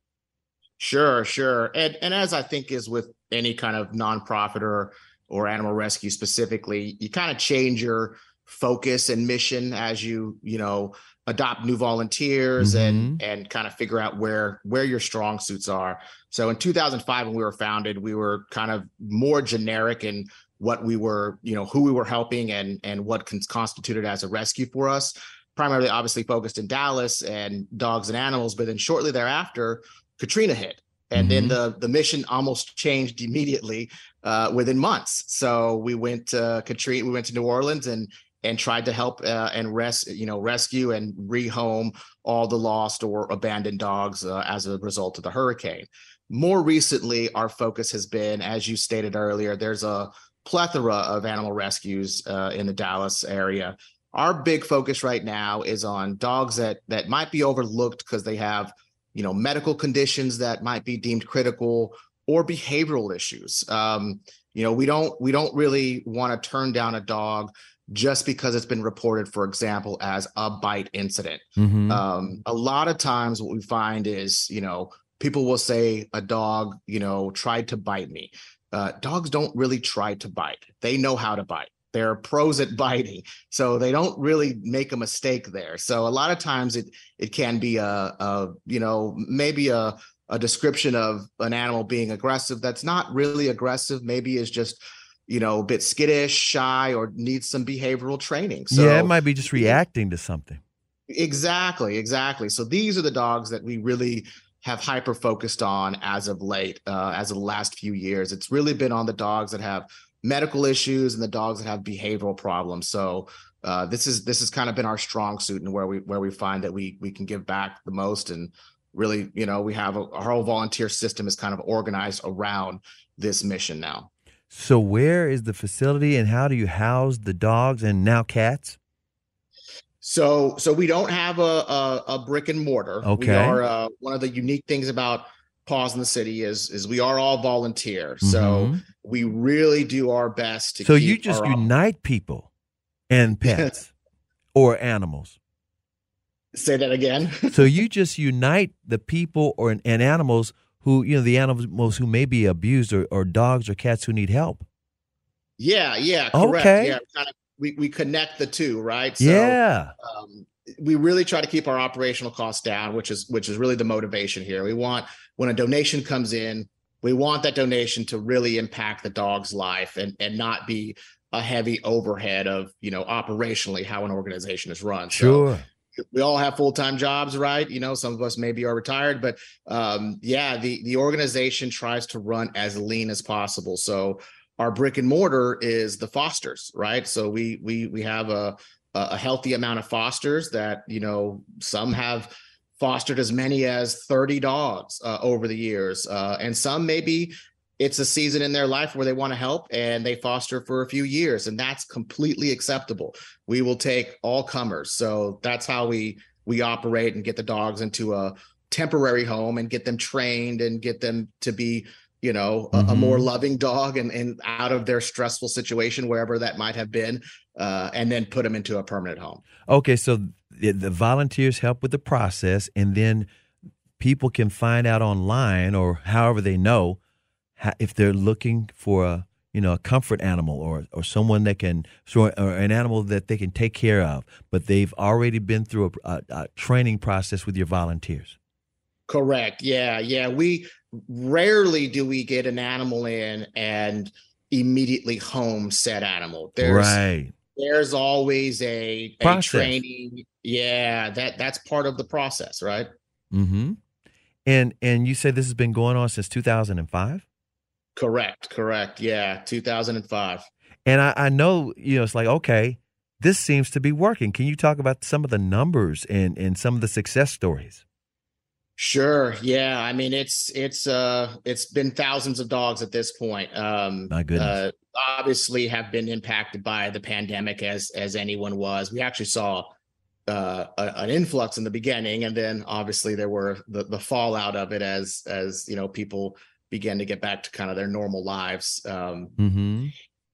Sure, sure. And and as I think is with any kind of nonprofit or or animal rescue specifically, you kind of change your focus and mission as you, you know, adopt new volunteers mm-hmm. and and kind of figure out where where your strong suits are. So in 2005 when we were founded, we were kind of more generic in what we were, you know, who we were helping and and what constituted as a rescue for us. Primarily obviously focused in Dallas and dogs and animals, but then shortly thereafter Katrina hit. And mm-hmm. then the the mission almost changed immediately uh, within months. So we went to Katrina, we went to New Orleans and and tried to help uh, and res you know rescue and rehome all the lost or abandoned dogs uh, as a result of the hurricane more recently our focus has been as you stated earlier there's a plethora of animal rescues uh, in the dallas area our big focus right now is on dogs that that might be overlooked because they have you know, medical conditions that might be deemed critical or behavioral issues. Um, you know, we don't we don't really want to turn down a dog just because it's been reported, for example, as a bite incident. Mm-hmm. Um, a lot of times, what we find is, you know, people will say a dog, you know, tried to bite me. Uh, dogs don't really try to bite; they know how to bite. They're pros at biting, so they don't really make a mistake there. So a lot of times, it it can be a, a you know, maybe a a description of an animal being aggressive that's not really aggressive. Maybe is just you know, a bit skittish, shy, or needs some behavioral training. So, yeah, it might be just reacting to something. Exactly, exactly. So these are the dogs that we really have hyper focused on as of late, uh, as of the last few years. It's really been on the dogs that have medical issues and the dogs that have behavioral problems. So uh, this is this has kind of been our strong suit and where we where we find that we we can give back the most and really you know we have a, our whole volunteer system is kind of organized around this mission now. So where is the facility and how do you house the dogs and now cats? So so we don't have a a, a brick and mortar. Okay. We are uh, one of the unique things about Paws in the City is is we are all volunteer. So Mhm. we really do our best to So you just unite people and pets or animals. say that again. so you just unite the people or and animals who you know the animals who may be abused or, or dogs or cats who need help. Yeah, yeah, correct. Okay. Yeah, kind of, we we connect the two, right? So, yeah. um, we really try to keep our operational costs down, which is which is really the motivation here. We want when a donation comes in, we want that donation to really impact the dog's life and and not be a heavy overhead of you know operationally how an organization is run. So, Sure. We all have full-time jobs right? You know some of us maybe are retired but um yeah the the organization tries to run as lean as possible. So our brick and mortar is the fosters right? So we we we have a a healthy amount of fosters that you know some have fostered as many as 30 dogs uh, over the years uh, and some maybe it's a season in their life where they want to help and they foster for a few years and that's completely acceptable. We will take all comers. So that's how we we operate and get the dogs into a temporary home and get them trained and get them to be you know a, a more Mhm. loving dog and, and out of their stressful situation wherever that might have been uh, and then put them into a permanent home. Okay, so the, the volunteers help with the process, and then people can find out online or however they know if they're looking for a you know a comfort animal or or someone that can or an animal that they can take care of, but they've already been through a, a, a training process with your volunteers. Correct. Yeah. Yeah. We rarely do we get an animal in and immediately home said animal. There's right. there's always a, a training. Yeah, that that's part of the process, right? Mm-hmm. And and you say this has been going on since 2005. Correct. Correct. Yeah, 2005. And I, I know, you know, it's like, okay, this seems to be working. Can you talk about some of the numbers and, and some of the success stories? Sure. Yeah. I mean, it's it's uh it's been thousands of dogs at this point. Um My goodness. uh, obviously have been impacted by the pandemic as as anyone was. We actually saw uh a, an influx in the beginning and then obviously there were the the fallout of it as as you know people began to get back to kind of their normal lives. Um Mm-hmm.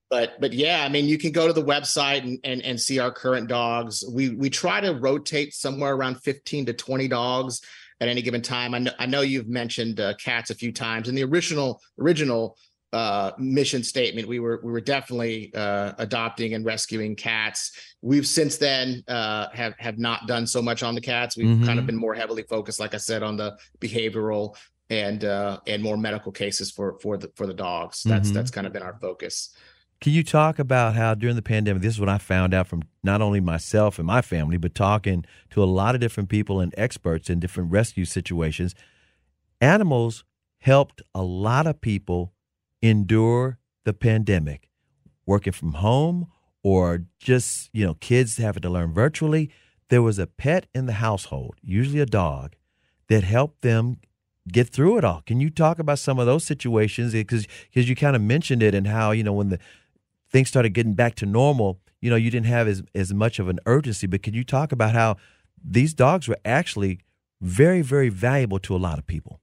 but but yeah i mean you can go to the website and, and and see our current dogs we we try to rotate somewhere around 15 to 20 dogs at any given time i know, I know you've mentioned uh, cats a few times in the original original uh mission statement we were we were definitely uh adopting and rescuing cats we've since then uh have have not done so much on the cats we've kind of Mhm. been more heavily focused like i said on the behavioral and uh and more medical cases for for the for the dogs that's Mhm. that's kind of been our focus Can you talk about how during the pandemic, this is what I found out from not only myself and my family, but talking to a lot of different people and experts in different rescue situations. Animals helped a lot of people endure the pandemic, working from home or just, you know, kids having to learn virtually. There was a pet in the household, usually a dog, that helped them get through it all. Can you talk about some of those situations? Because because you kind of mentioned it and how you know when the things started getting back to normal, you know, you didn't have as as much of an urgency. But can you talk about how these dogs were actually very, very valuable to a lot of people.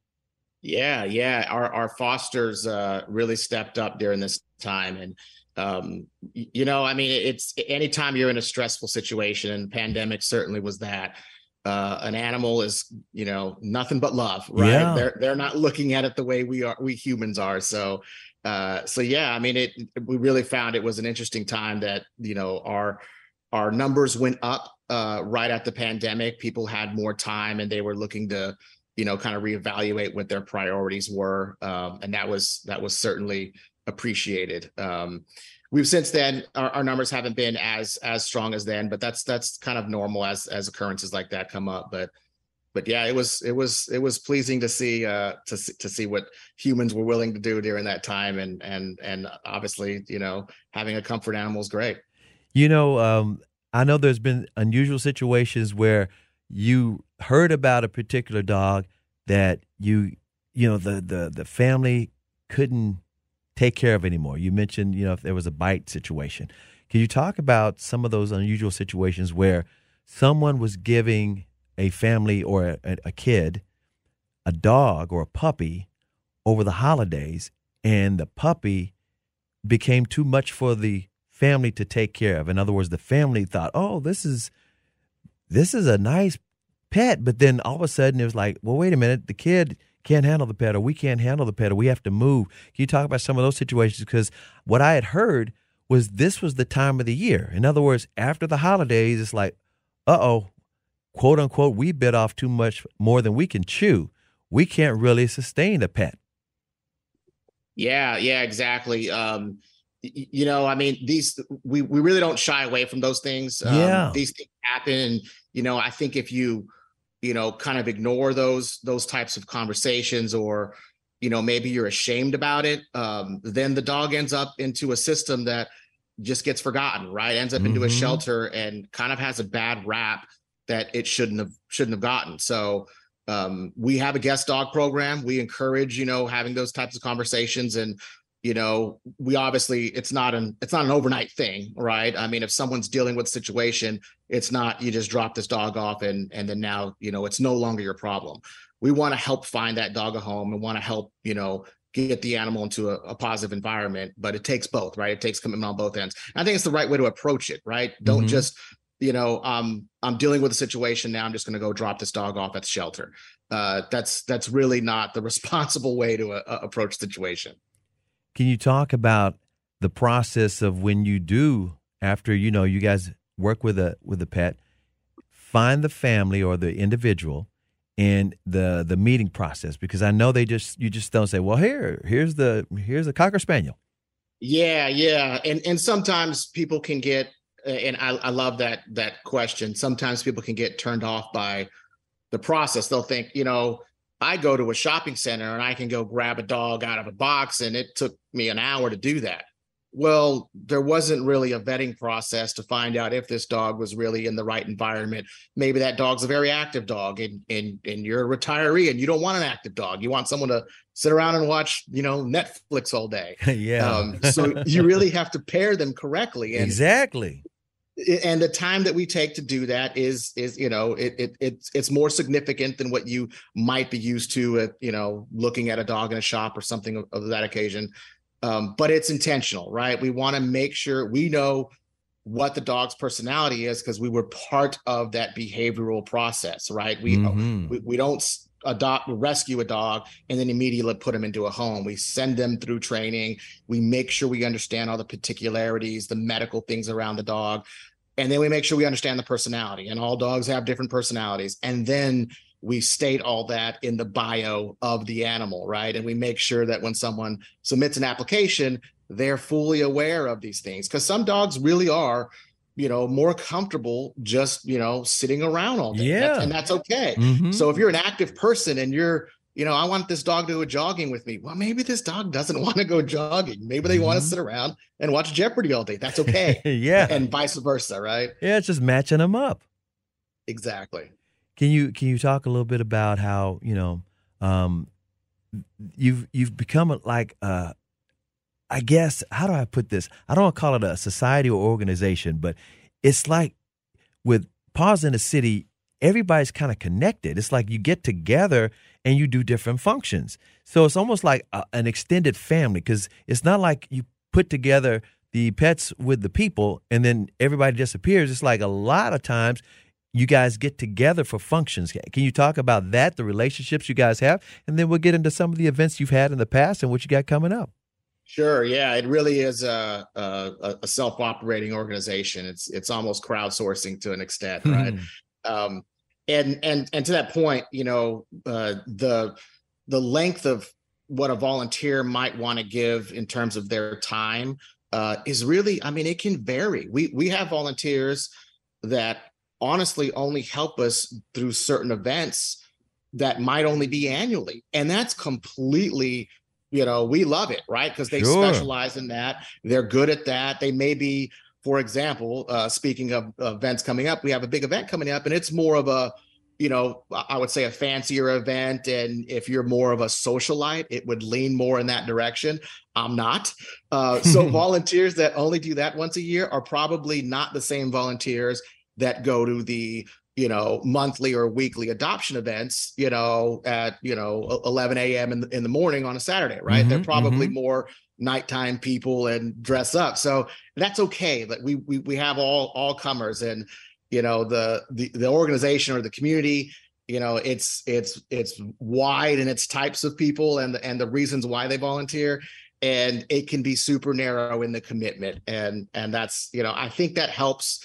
Yeah, yeah. Our our fosters uh, really stepped up during this time, and um, you know, I mean, it's anytime you're in a stressful situation, and pandemic certainly was that. Uh, an animal is, you know, nothing but love, right? Yeah. They're they're not looking at it the way we are, we humans are. So, uh, so yeah, I mean, it. We really found it was an interesting time that you know our our numbers went up uh, right at the pandemic. People had more time, and they were looking to you know kind of reevaluate what their priorities were um, and that was that was certainly appreciated um, we've since then our, our, numbers haven't been as as strong as then but that's that's kind of normal as as occurrences like that come up. But but yeah it was it was it was pleasing to see uh to to see what humans were willing to do during that time. And and and obviously you know having a comfort animal is great. You know um i know there's been unusual situations where you heard about a particular dog that you you know the the the family couldn't take care of anymore. You mentioned you know if there was a bite situation. Can you talk about some of those unusual situations where someone was giving a family or a, a kid a dog or a puppy over the holidays and the puppy became too much for the family to take care of. In other words, the family thought, "Oh, this is this is a nice pet. But then all of a sudden it was like, well, wait a minute, the kid can't handle the pet or we can't handle the pet or we have to move. Can you talk about some of those situations? Because what I had heard was this was the time of the year. In other words, after the holidays, it's like, uh oh, quote unquote, we bit off too much more than we can chew. We can't really sustain a pet. Yeah, yeah, exactly. Um, you know, I mean, these we we really don't shy away from those things. Um, yeah, these things happen, and you know, I think if you you know kind of ignore those those types of conversations or you know maybe you're ashamed about it um, then the dog ends up into a system that just gets forgotten right ends up mm-hmm. into a mm-hmm. shelter and kind of has a bad rap that it shouldn't have shouldn't have gotten so um, we have a guest dog program we encourage you know having those types of conversations and you know we obviously it's not an it's not an overnight thing right i mean if someone's dealing with a situation it's not you just drop this dog off and and then now you know it's no longer your problem. We want to help find that dog a home and want to help you know get the animal into a, a, positive environment but it takes both right? It takes commitment on both ends. I think it's the right way to approach it right? Don't mm-hmm. just you know um i'm dealing with a situation now i'm just going to go drop this dog off at the shelter. Uh that's that's really not the responsible way to uh, approach the situation. Can you talk about the process of when you do after you know you guys work with a with a pet, find the family or the individual and the the meeting process because I know they just you just don't say, well, here here's the here's the cocker spaniel. Yeah, yeah, and and sometimes people can get and I, I love that that question. Sometimes people can get turned off by the process. They'll think, you know, I go to a shopping center and I can go grab a dog out of a box, and it took me an hour to do that. Well, there wasn't really a vetting process to find out if this dog was really in the right environment. Maybe that dog's a very active dog, and and and you're a retiree, and you don't want an active dog. You want someone to sit around and watch, you know, Netflix all day. yeah. Um, so you really have to pair them correctly. And, exactly and the time that we take to do that is is you know it, it it's it's more significant than what you might be used to at you know looking at a dog in a shop or something of, of that occasion um, but it's intentional right? We want to make sure we know what the dog's personality is because we were part of that behavioral process right? We mm-hmm. we, we don't adopt rescue a dog and then immediately put them into a home. We send them through training. We make sure we understand all the particularities the medical things around the dog. And then we make sure we understand the personality. And all dogs have different personalities. And then we state all that in the bio of the animal right? And we make sure that when someone submits an application they're fully aware of these things. Because some dogs really are you know more comfortable just you know sitting around all day. Yeah. that's, and that's okay. Mm-hmm. so if you're an active person and you're you know i want this dog to go jogging with me well maybe this dog doesn't want to go jogging. Maybe they mm-hmm. want to sit around and watch jeopardy all day. That's okay. Yeah. And vice versa right? Yeah it's just matching them up. Exactly can you can you talk a little bit about how you know um you've you've become like uh I guess how do I put this? I don't want to call it a society or organization, but it's like with Paws in the City, everybody's kind of connected. It's like you get together and you do different functions. So it's almost like a, an extended family because it's not like you put together the pets with the people and then everybody disappears. It's like a lot of times you guys get together for functions. Can you talk about that, the relationships you guys have? And then we'll get into some of the events you've had in the past and what you got coming up. Sure. Yeah, it really is a a, a self operating organization. It's it's almost crowdsourcing to an extent, right? um, and and and to that point, you know, uh, the the length of what a volunteer might want to give in terms of their time uh, is really, I mean, it can vary. We we have volunteers that honestly only help us through certain events that might only be annually, and that's completely you know, we love it, right? Because they sure. specialize in that. They're good at that. They may be, for example, uh, speaking of events coming up, we have a big event coming up, and it's more of a, you know, I would say a fancier event. And if you're more of a socialite, it would lean more in that direction. I'm not. Uh, so volunteers that only do that once a year are probably not the same volunteers that go to the you know monthly or weekly adoption events you know at you know 11 a.m in the, in the morning on a saturday right? Mm-hmm, they're probably mm-hmm. more nighttime people and dress up. So that's okay that we, we we have all all comers and you know the the the organization or the community you know it's it's it's wide in its types of people and and the reasons why they volunteer and it can be super narrow in the commitment. And and that's you know i think that helps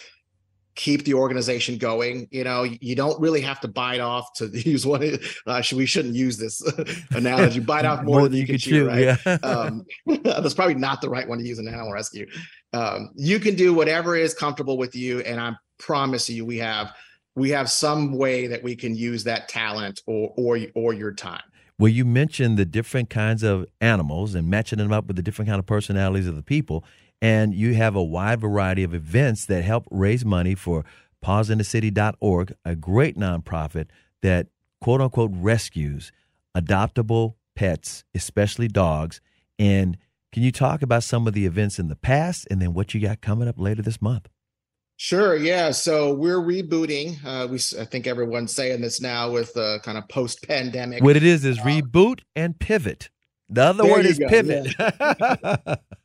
keep the organization going. You know, you don't really have to bite off to use one. Uh, we shouldn't use this analogy. Bite off more, more than you, can chew, chew, right? Yeah. um, that's probably not the right one to use in animal rescue. Um, you can do whatever is comfortable with you, and I promise you, we have we have some way that we can use that talent or or or your time. Well, you mentioned the different kinds of animals and matching them up with the different kind of personalities of the people. And you have a wide variety of events that help raise money for pawsinthecity.org, a great nonprofit that quote unquote rescues adoptable pets, especially dogs. And can you talk about some of the events in the past and then what you got coming up later this month? Sure. Yeah. So we're rebooting. Uh, we, I think everyone's saying this now with uh, kind of post pandemic. What it is is uh, reboot and pivot. The other word is go. pivot. Yeah.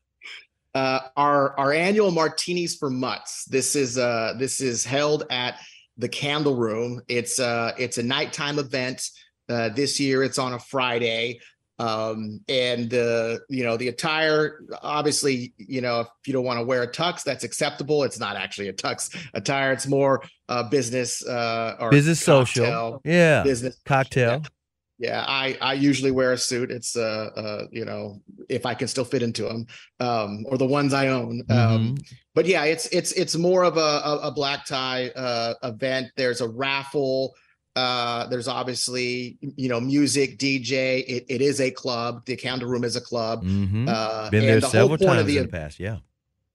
uh, our our annual martinis for mutts. This is uh this is held at the Candle Room. It's uh it's a nighttime event. Uh, this year it's on a Friday. Um, and uh, you know, the attire, obviously, you know, if you don't want to wear a tux, that's acceptable. It's not actually a tux attire, it's more uh business uh or business cocktail, social. Yeah. Business cocktail. Yeah yeah i i usually wear a suit. It's uh uh you know if i can still fit into them um or the ones i own um, mm-hmm. um but yeah it's it's it's more of a a, a black tie uh event. There's a raffle uh there's obviously you know music dj it, it is a club. The candle room is a club mm-hmm. uh been there the several times the, in the past yeah.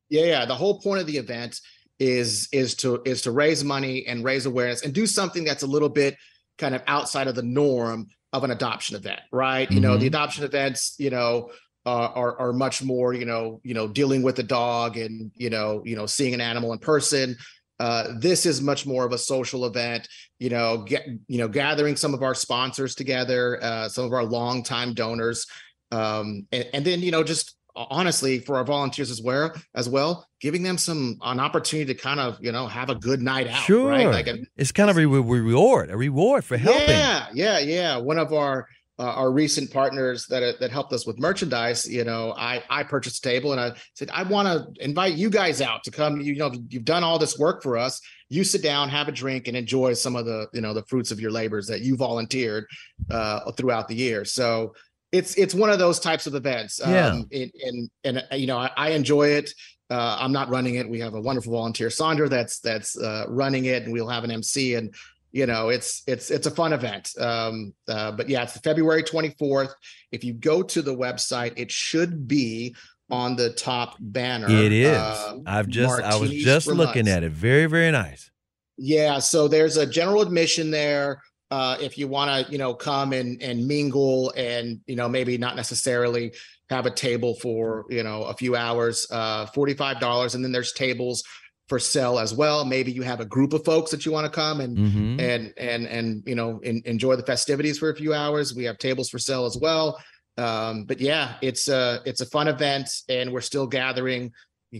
Yeah yeah the whole point of the event is is to is to raise money and raise awareness and do something that's a little bit kind of outside of the norm of an adoption event, right? Mm-hmm. You know, the mm-hmm. adoption events, you know, uh, are are much more, you know, you know, dealing with the dog and you know, you know, seeing an animal in person. Uh, this is much more of a social event, you know, get you know, gathering some of our sponsors together, uh, some of our longtime donors, um, and, and then you know, just honestly for our volunteers as well as well giving them some an opportunity to kind of you know have a good night out sure. Right? like a, it's kind of a reward a reward for helping. Yeah yeah yeah. One of our uh, our recent partners that uh, that helped us with merchandise you know i i purchased a table and i said i want to invite you guys out to come. You know you've done all this work for us. You sit down have a drink and enjoy some of the you know the fruits of your labors that you volunteered uh, throughout the year. So it's it's one of those types of events. Yeah. Um, and, and, and uh, you know, I, I enjoy it. Uh, I'm not running it. We have a wonderful volunteer, Sandra, that's that's uh, running it, and we'll have an MC. And you know, it's it's it's a fun event. Um, uh, but yeah, it's February 24th. If you go to the website, it should be on the top banner. It is. Uh, I've just I was just looking at it. Very very nice. Yeah. So there's a general admission there uh, if you want to, you know, come and and mingle and you know maybe not necessarily have a table for you know a few hours, uh, forty five dollars, and then there's tables for sale as well. Maybe you have a group of folks that you want to come and Mhm. and and and you know in, enjoy the festivities for a few hours. We have tables for sale as well. Um, but yeah, it's a it's a fun event, and we're still gathering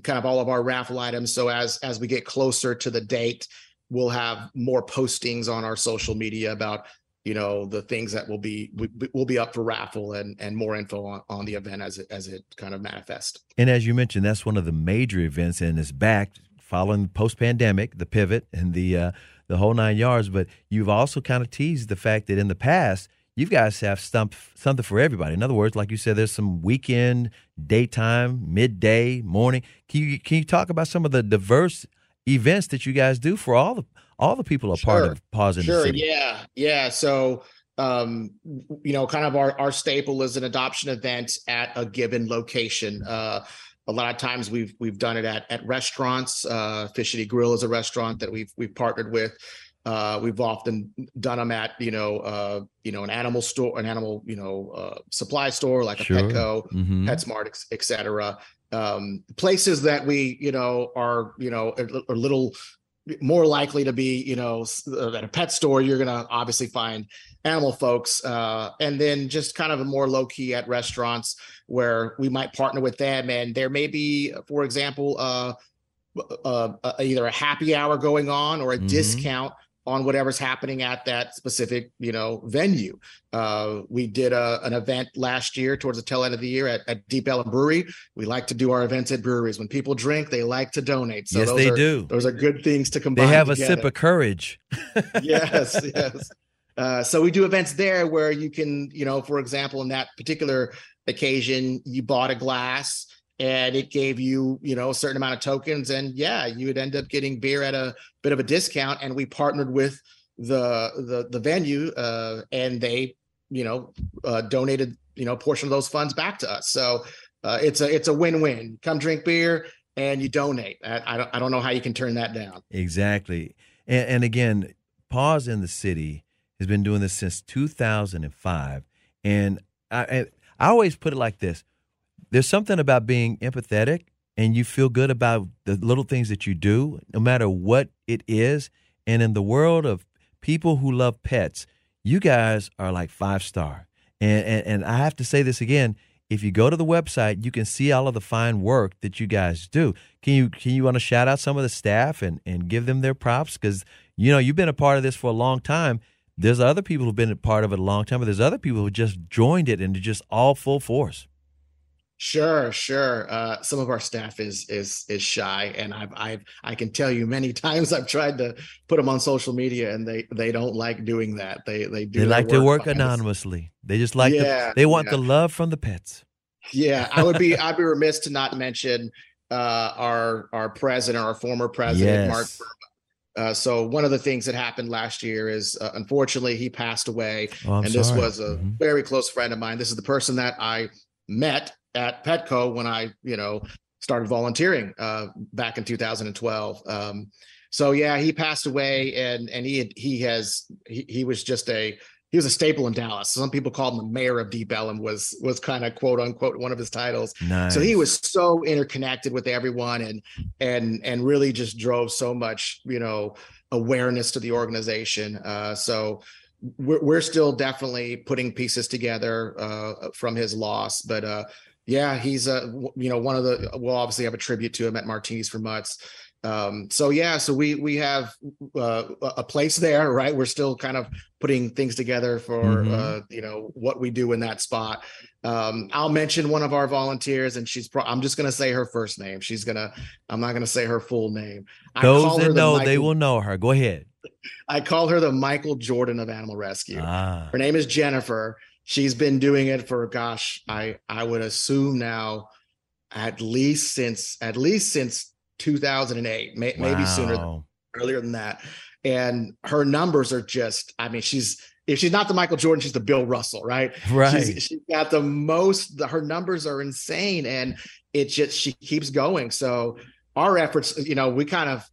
kind of all of our raffle items. So as as we get closer to the date, we'll have more postings on our social media about you know the things that will be will be up for raffle and and more info on, on the event as it as it kind of manifests. And as you mentioned, that's one of the major events, and it's back following post pandemic, the pivot and the uh, the whole nine yards. But you've also kind of teased the fact that in the past, you guys have stump, something for everybody. In other words, like you said, there's some weekend, daytime, midday, morning. Can you can you talk about some of the diverse events that you guys do for all the all the people a part of Paws sure, the City? yeah, yeah. So, um, you know, kind of our our staple is an adoption event at a given location. Uh, a lot of times we've we've done it at at restaurants. Uh, Fish City Grill is a restaurant that we've we've partnered with. Uh, we've often done them at you know uh, you know an animal store, an animal you know uh, supply store like a Sure. Petco, Mhm. PetSmart, et- et cetera. Um, places that we you know are you know a, a little more likely to be, you know, uh, at a pet store, you're going to obviously find animal folks. Uh, and then just kind of a more low key at restaurants where we might partner with them. And there may be, for example, uh, uh, uh, either a happy hour going on or a Mhm. discount on whatever's happening at that specific, you know, venue. Uh, we did a, an event last year towards the tail end of the year at, at Deep Ellum Brewery. We like to do our events at breweries. When people drink, they like to donate. So Yes, those they are, do. Those are good things to combine. They have a sip of courage. yes, yes. Uh, so we do events there where you can, you know, for example, in that particular occasion, you bought a glass and it gave you, you know, a certain amount of tokens, and yeah, you would end up getting beer at a bit of a discount. And we partnered with the the the venue, uh, and they, you know, uh, donated, you know, a portion of those funds back to us. So uh, it's a it's a win win. Come drink beer and you donate. I, I don't I don't know how you can turn that down. Exactly. And, and again, Paws in the City has been doing this since 2005. And I, I always put it like this there's something about being empathetic and you feel good about the little things that you do, no matter what it is. And in the world of people who love pets, you guys are like five star. And, and, and I have to say this again. If you go to the website, you can see all of the fine work that you guys do. Can you can you want to shout out some of the staff and, and give them their props? Because you know you've been a part of this for a long time. There's other people who've been a part of it a long time, but there's other people who just joined it and just all full force. Sure, sure. Uh, some of our staff is is is shy, and I've I've I can tell you many times I've tried to put them on social media, and they they don't like doing that. They they do. they like to work behind anonymously. They just like Yeah, the, they want yeah. the love from the pets. Yeah, I would be I'd be remiss to not mention uh, our our president, our former president, Mark. Yes. Burma. Uh, so one of the things that happened last year is, uh, unfortunately, he passed away. Oh, and this was a Mhm. very close friend of mine. This is the person that I met at Petco when I, you know, started volunteering uh, back in 2012. Um, so yeah, he passed away, and and he had, he has he, he was just a he was a staple in Dallas. Some people called him the mayor of Deep Ellum. Was was kind of quote unquote one of his titles. Nice. So he was so interconnected with everyone and and and really just drove so much, you know, awareness to the organization. Uh, so we're we're still definitely putting pieces together uh, from his loss, but uh, yeah, he's a you know one of the we'll obviously have a tribute to him at Martinis for Mutts. Um, so yeah, so we we have uh, a place there, right? We're still kind of putting things together for Mhm. uh, you know what we do in that spot. Um, I'll mention one of our volunteers, and she's. Pro- I'm just gonna say her first name. She's gonna. I'm not gonna say her full name. I Those that the know, they will know her. Go ahead. I call her the Michael Jordan of animal rescue. Ah, Her name is Jennifer. She's been doing it for gosh, I I would assume now at least since at least since 2008, may, maybe sooner earlier than that. And her numbers are just, I mean, she's if she's not the Michael Jordan, she's the Bill Russell, right? Right. She's, she's got the most, the, her numbers are insane. And it just, she keeps going. So our efforts, you know, we kind of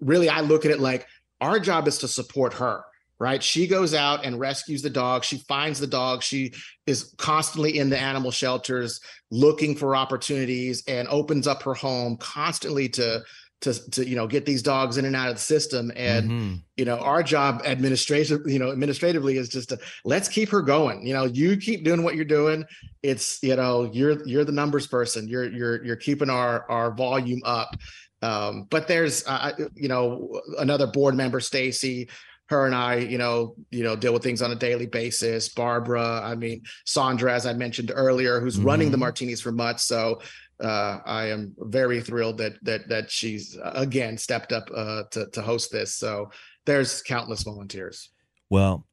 really, I look at it like our job is to support her, right? She goes out and rescues the dog. She finds the dog. She is constantly in the animal shelters looking for opportunities and opens up her home constantly to to to you know get these dogs in and out of the system and Mm-hmm. you know our job administrative you know administratively is just to let's keep her going you know you keep doing what you're doing it's you know you're you're the numbers person you're you're you're keeping our our volume up um but there's uh, you know another board member stacy her and I, you know, you know, deal with things on a daily basis. Barbara, I mean, Sandra, as I mentioned earlier, who's running the Mhm. martinis for Mutts. So uh, I am very thrilled that that that she's uh, again stepped up uh, to to host this. So there's countless volunteers. Well,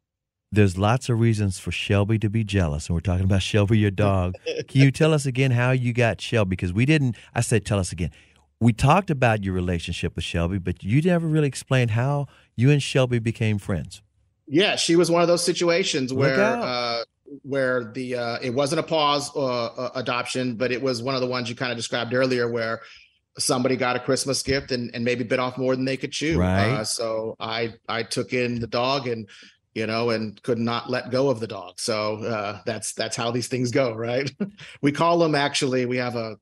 there's lots of reasons for Shelby to be jealous, and we're talking about Shelby, your dog. Can you tell us again how you got Shelby? Because we didn't. I said, tell us again. We talked about your relationship with Shelby, but you never really explained how you and Shelby became friends. Yeah, she was one of those situations where uh, where the uh, it wasn't a Paws uh, uh, adoption, but it was one of the ones you kind of described earlier, where somebody got a Christmas gift and, and maybe bit off more than they could chew. Right. Uh, so I I took in the dog and you know and could not let go of the dog. So uh, that's that's how these things go, right? we call them actually. We have a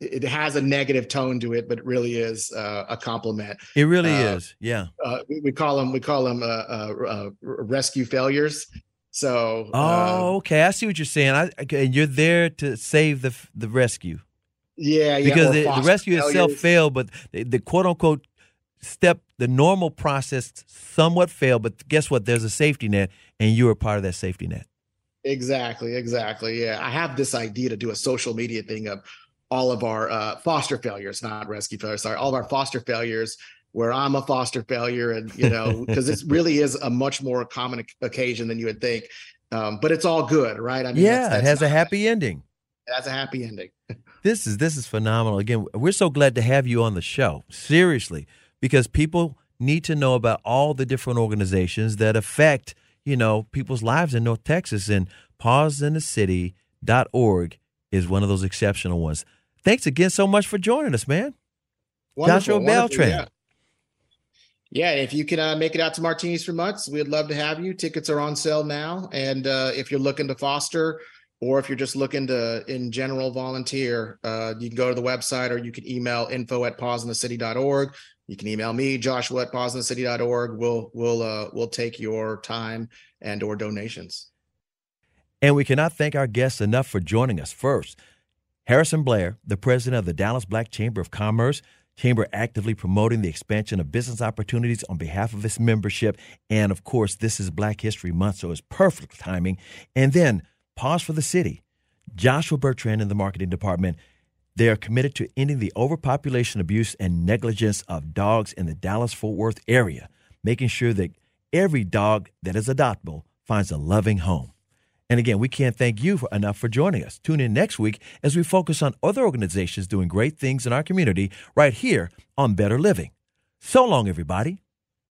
it has a negative tone to it, but it really is uh, a compliment. It really Uh, is. Yeah. Uh, we, we call them we call them uh, uh, uh, rescue failures. So Oh, okay. I see what you're saying. I, okay, and you're there to save the the rescue yeah, yeah, because the, the rescue itself failed, but the, the quote unquote step, the normal process, somewhat failed. But guess what? There's a safety net, and you are part of that safety net. Exactly, exactly. Yeah, I have this idea to do a social media thing of all of our uh, foster failures, not rescue failures. Sorry, all of our foster failures, where I'm a foster failure, and you know, because this really is a much more common occasion than you would think. Um, but it's all good, right? I yeah, that's- it has that's a happy ending. It has a happy ending. This is this is phenomenal. Again, we're so glad to have you on the show. Seriously, because people need to know about all the different organizations that affect, you know, people's lives in North Texas and pawsinthecity.org is one of those exceptional ones. Thanks again so much for joining us, man. Joshua Wonderful, wonderful, Beltran. Yeah. Yeah, if you can uh, make it out to Martinis for Mutts, we'd love to have you. Tickets are on sale now, and uh, if you're looking to foster, or if you're just looking to, in general, volunteer, uh, you can go to the website, or you can email info at pawsinthecity.org. You can email me, Joshua at pawsinthecity.org. We'll we'll uh, we'll take your time and or donations. And we cannot thank our guests enough for joining us. First, Harrison Blair, the president of the Dallas Black Chamber of Commerce, chamber actively promoting the expansion of business opportunities on behalf of its membership. And of course, this is Black History Month, so it's perfect timing. And then, Paws for the City, Joshua Beltran in the marketing department. They are committed to ending the overpopulation, abuse, and negligence of dogs in the Dallas Fort Worth area, making sure that every dog that is adoptable finds a loving home. And again, we can't thank you for, enough for joining us. Tune in next week as we focus on other organizations doing great things in our community right here on Better Living. So long, everybody.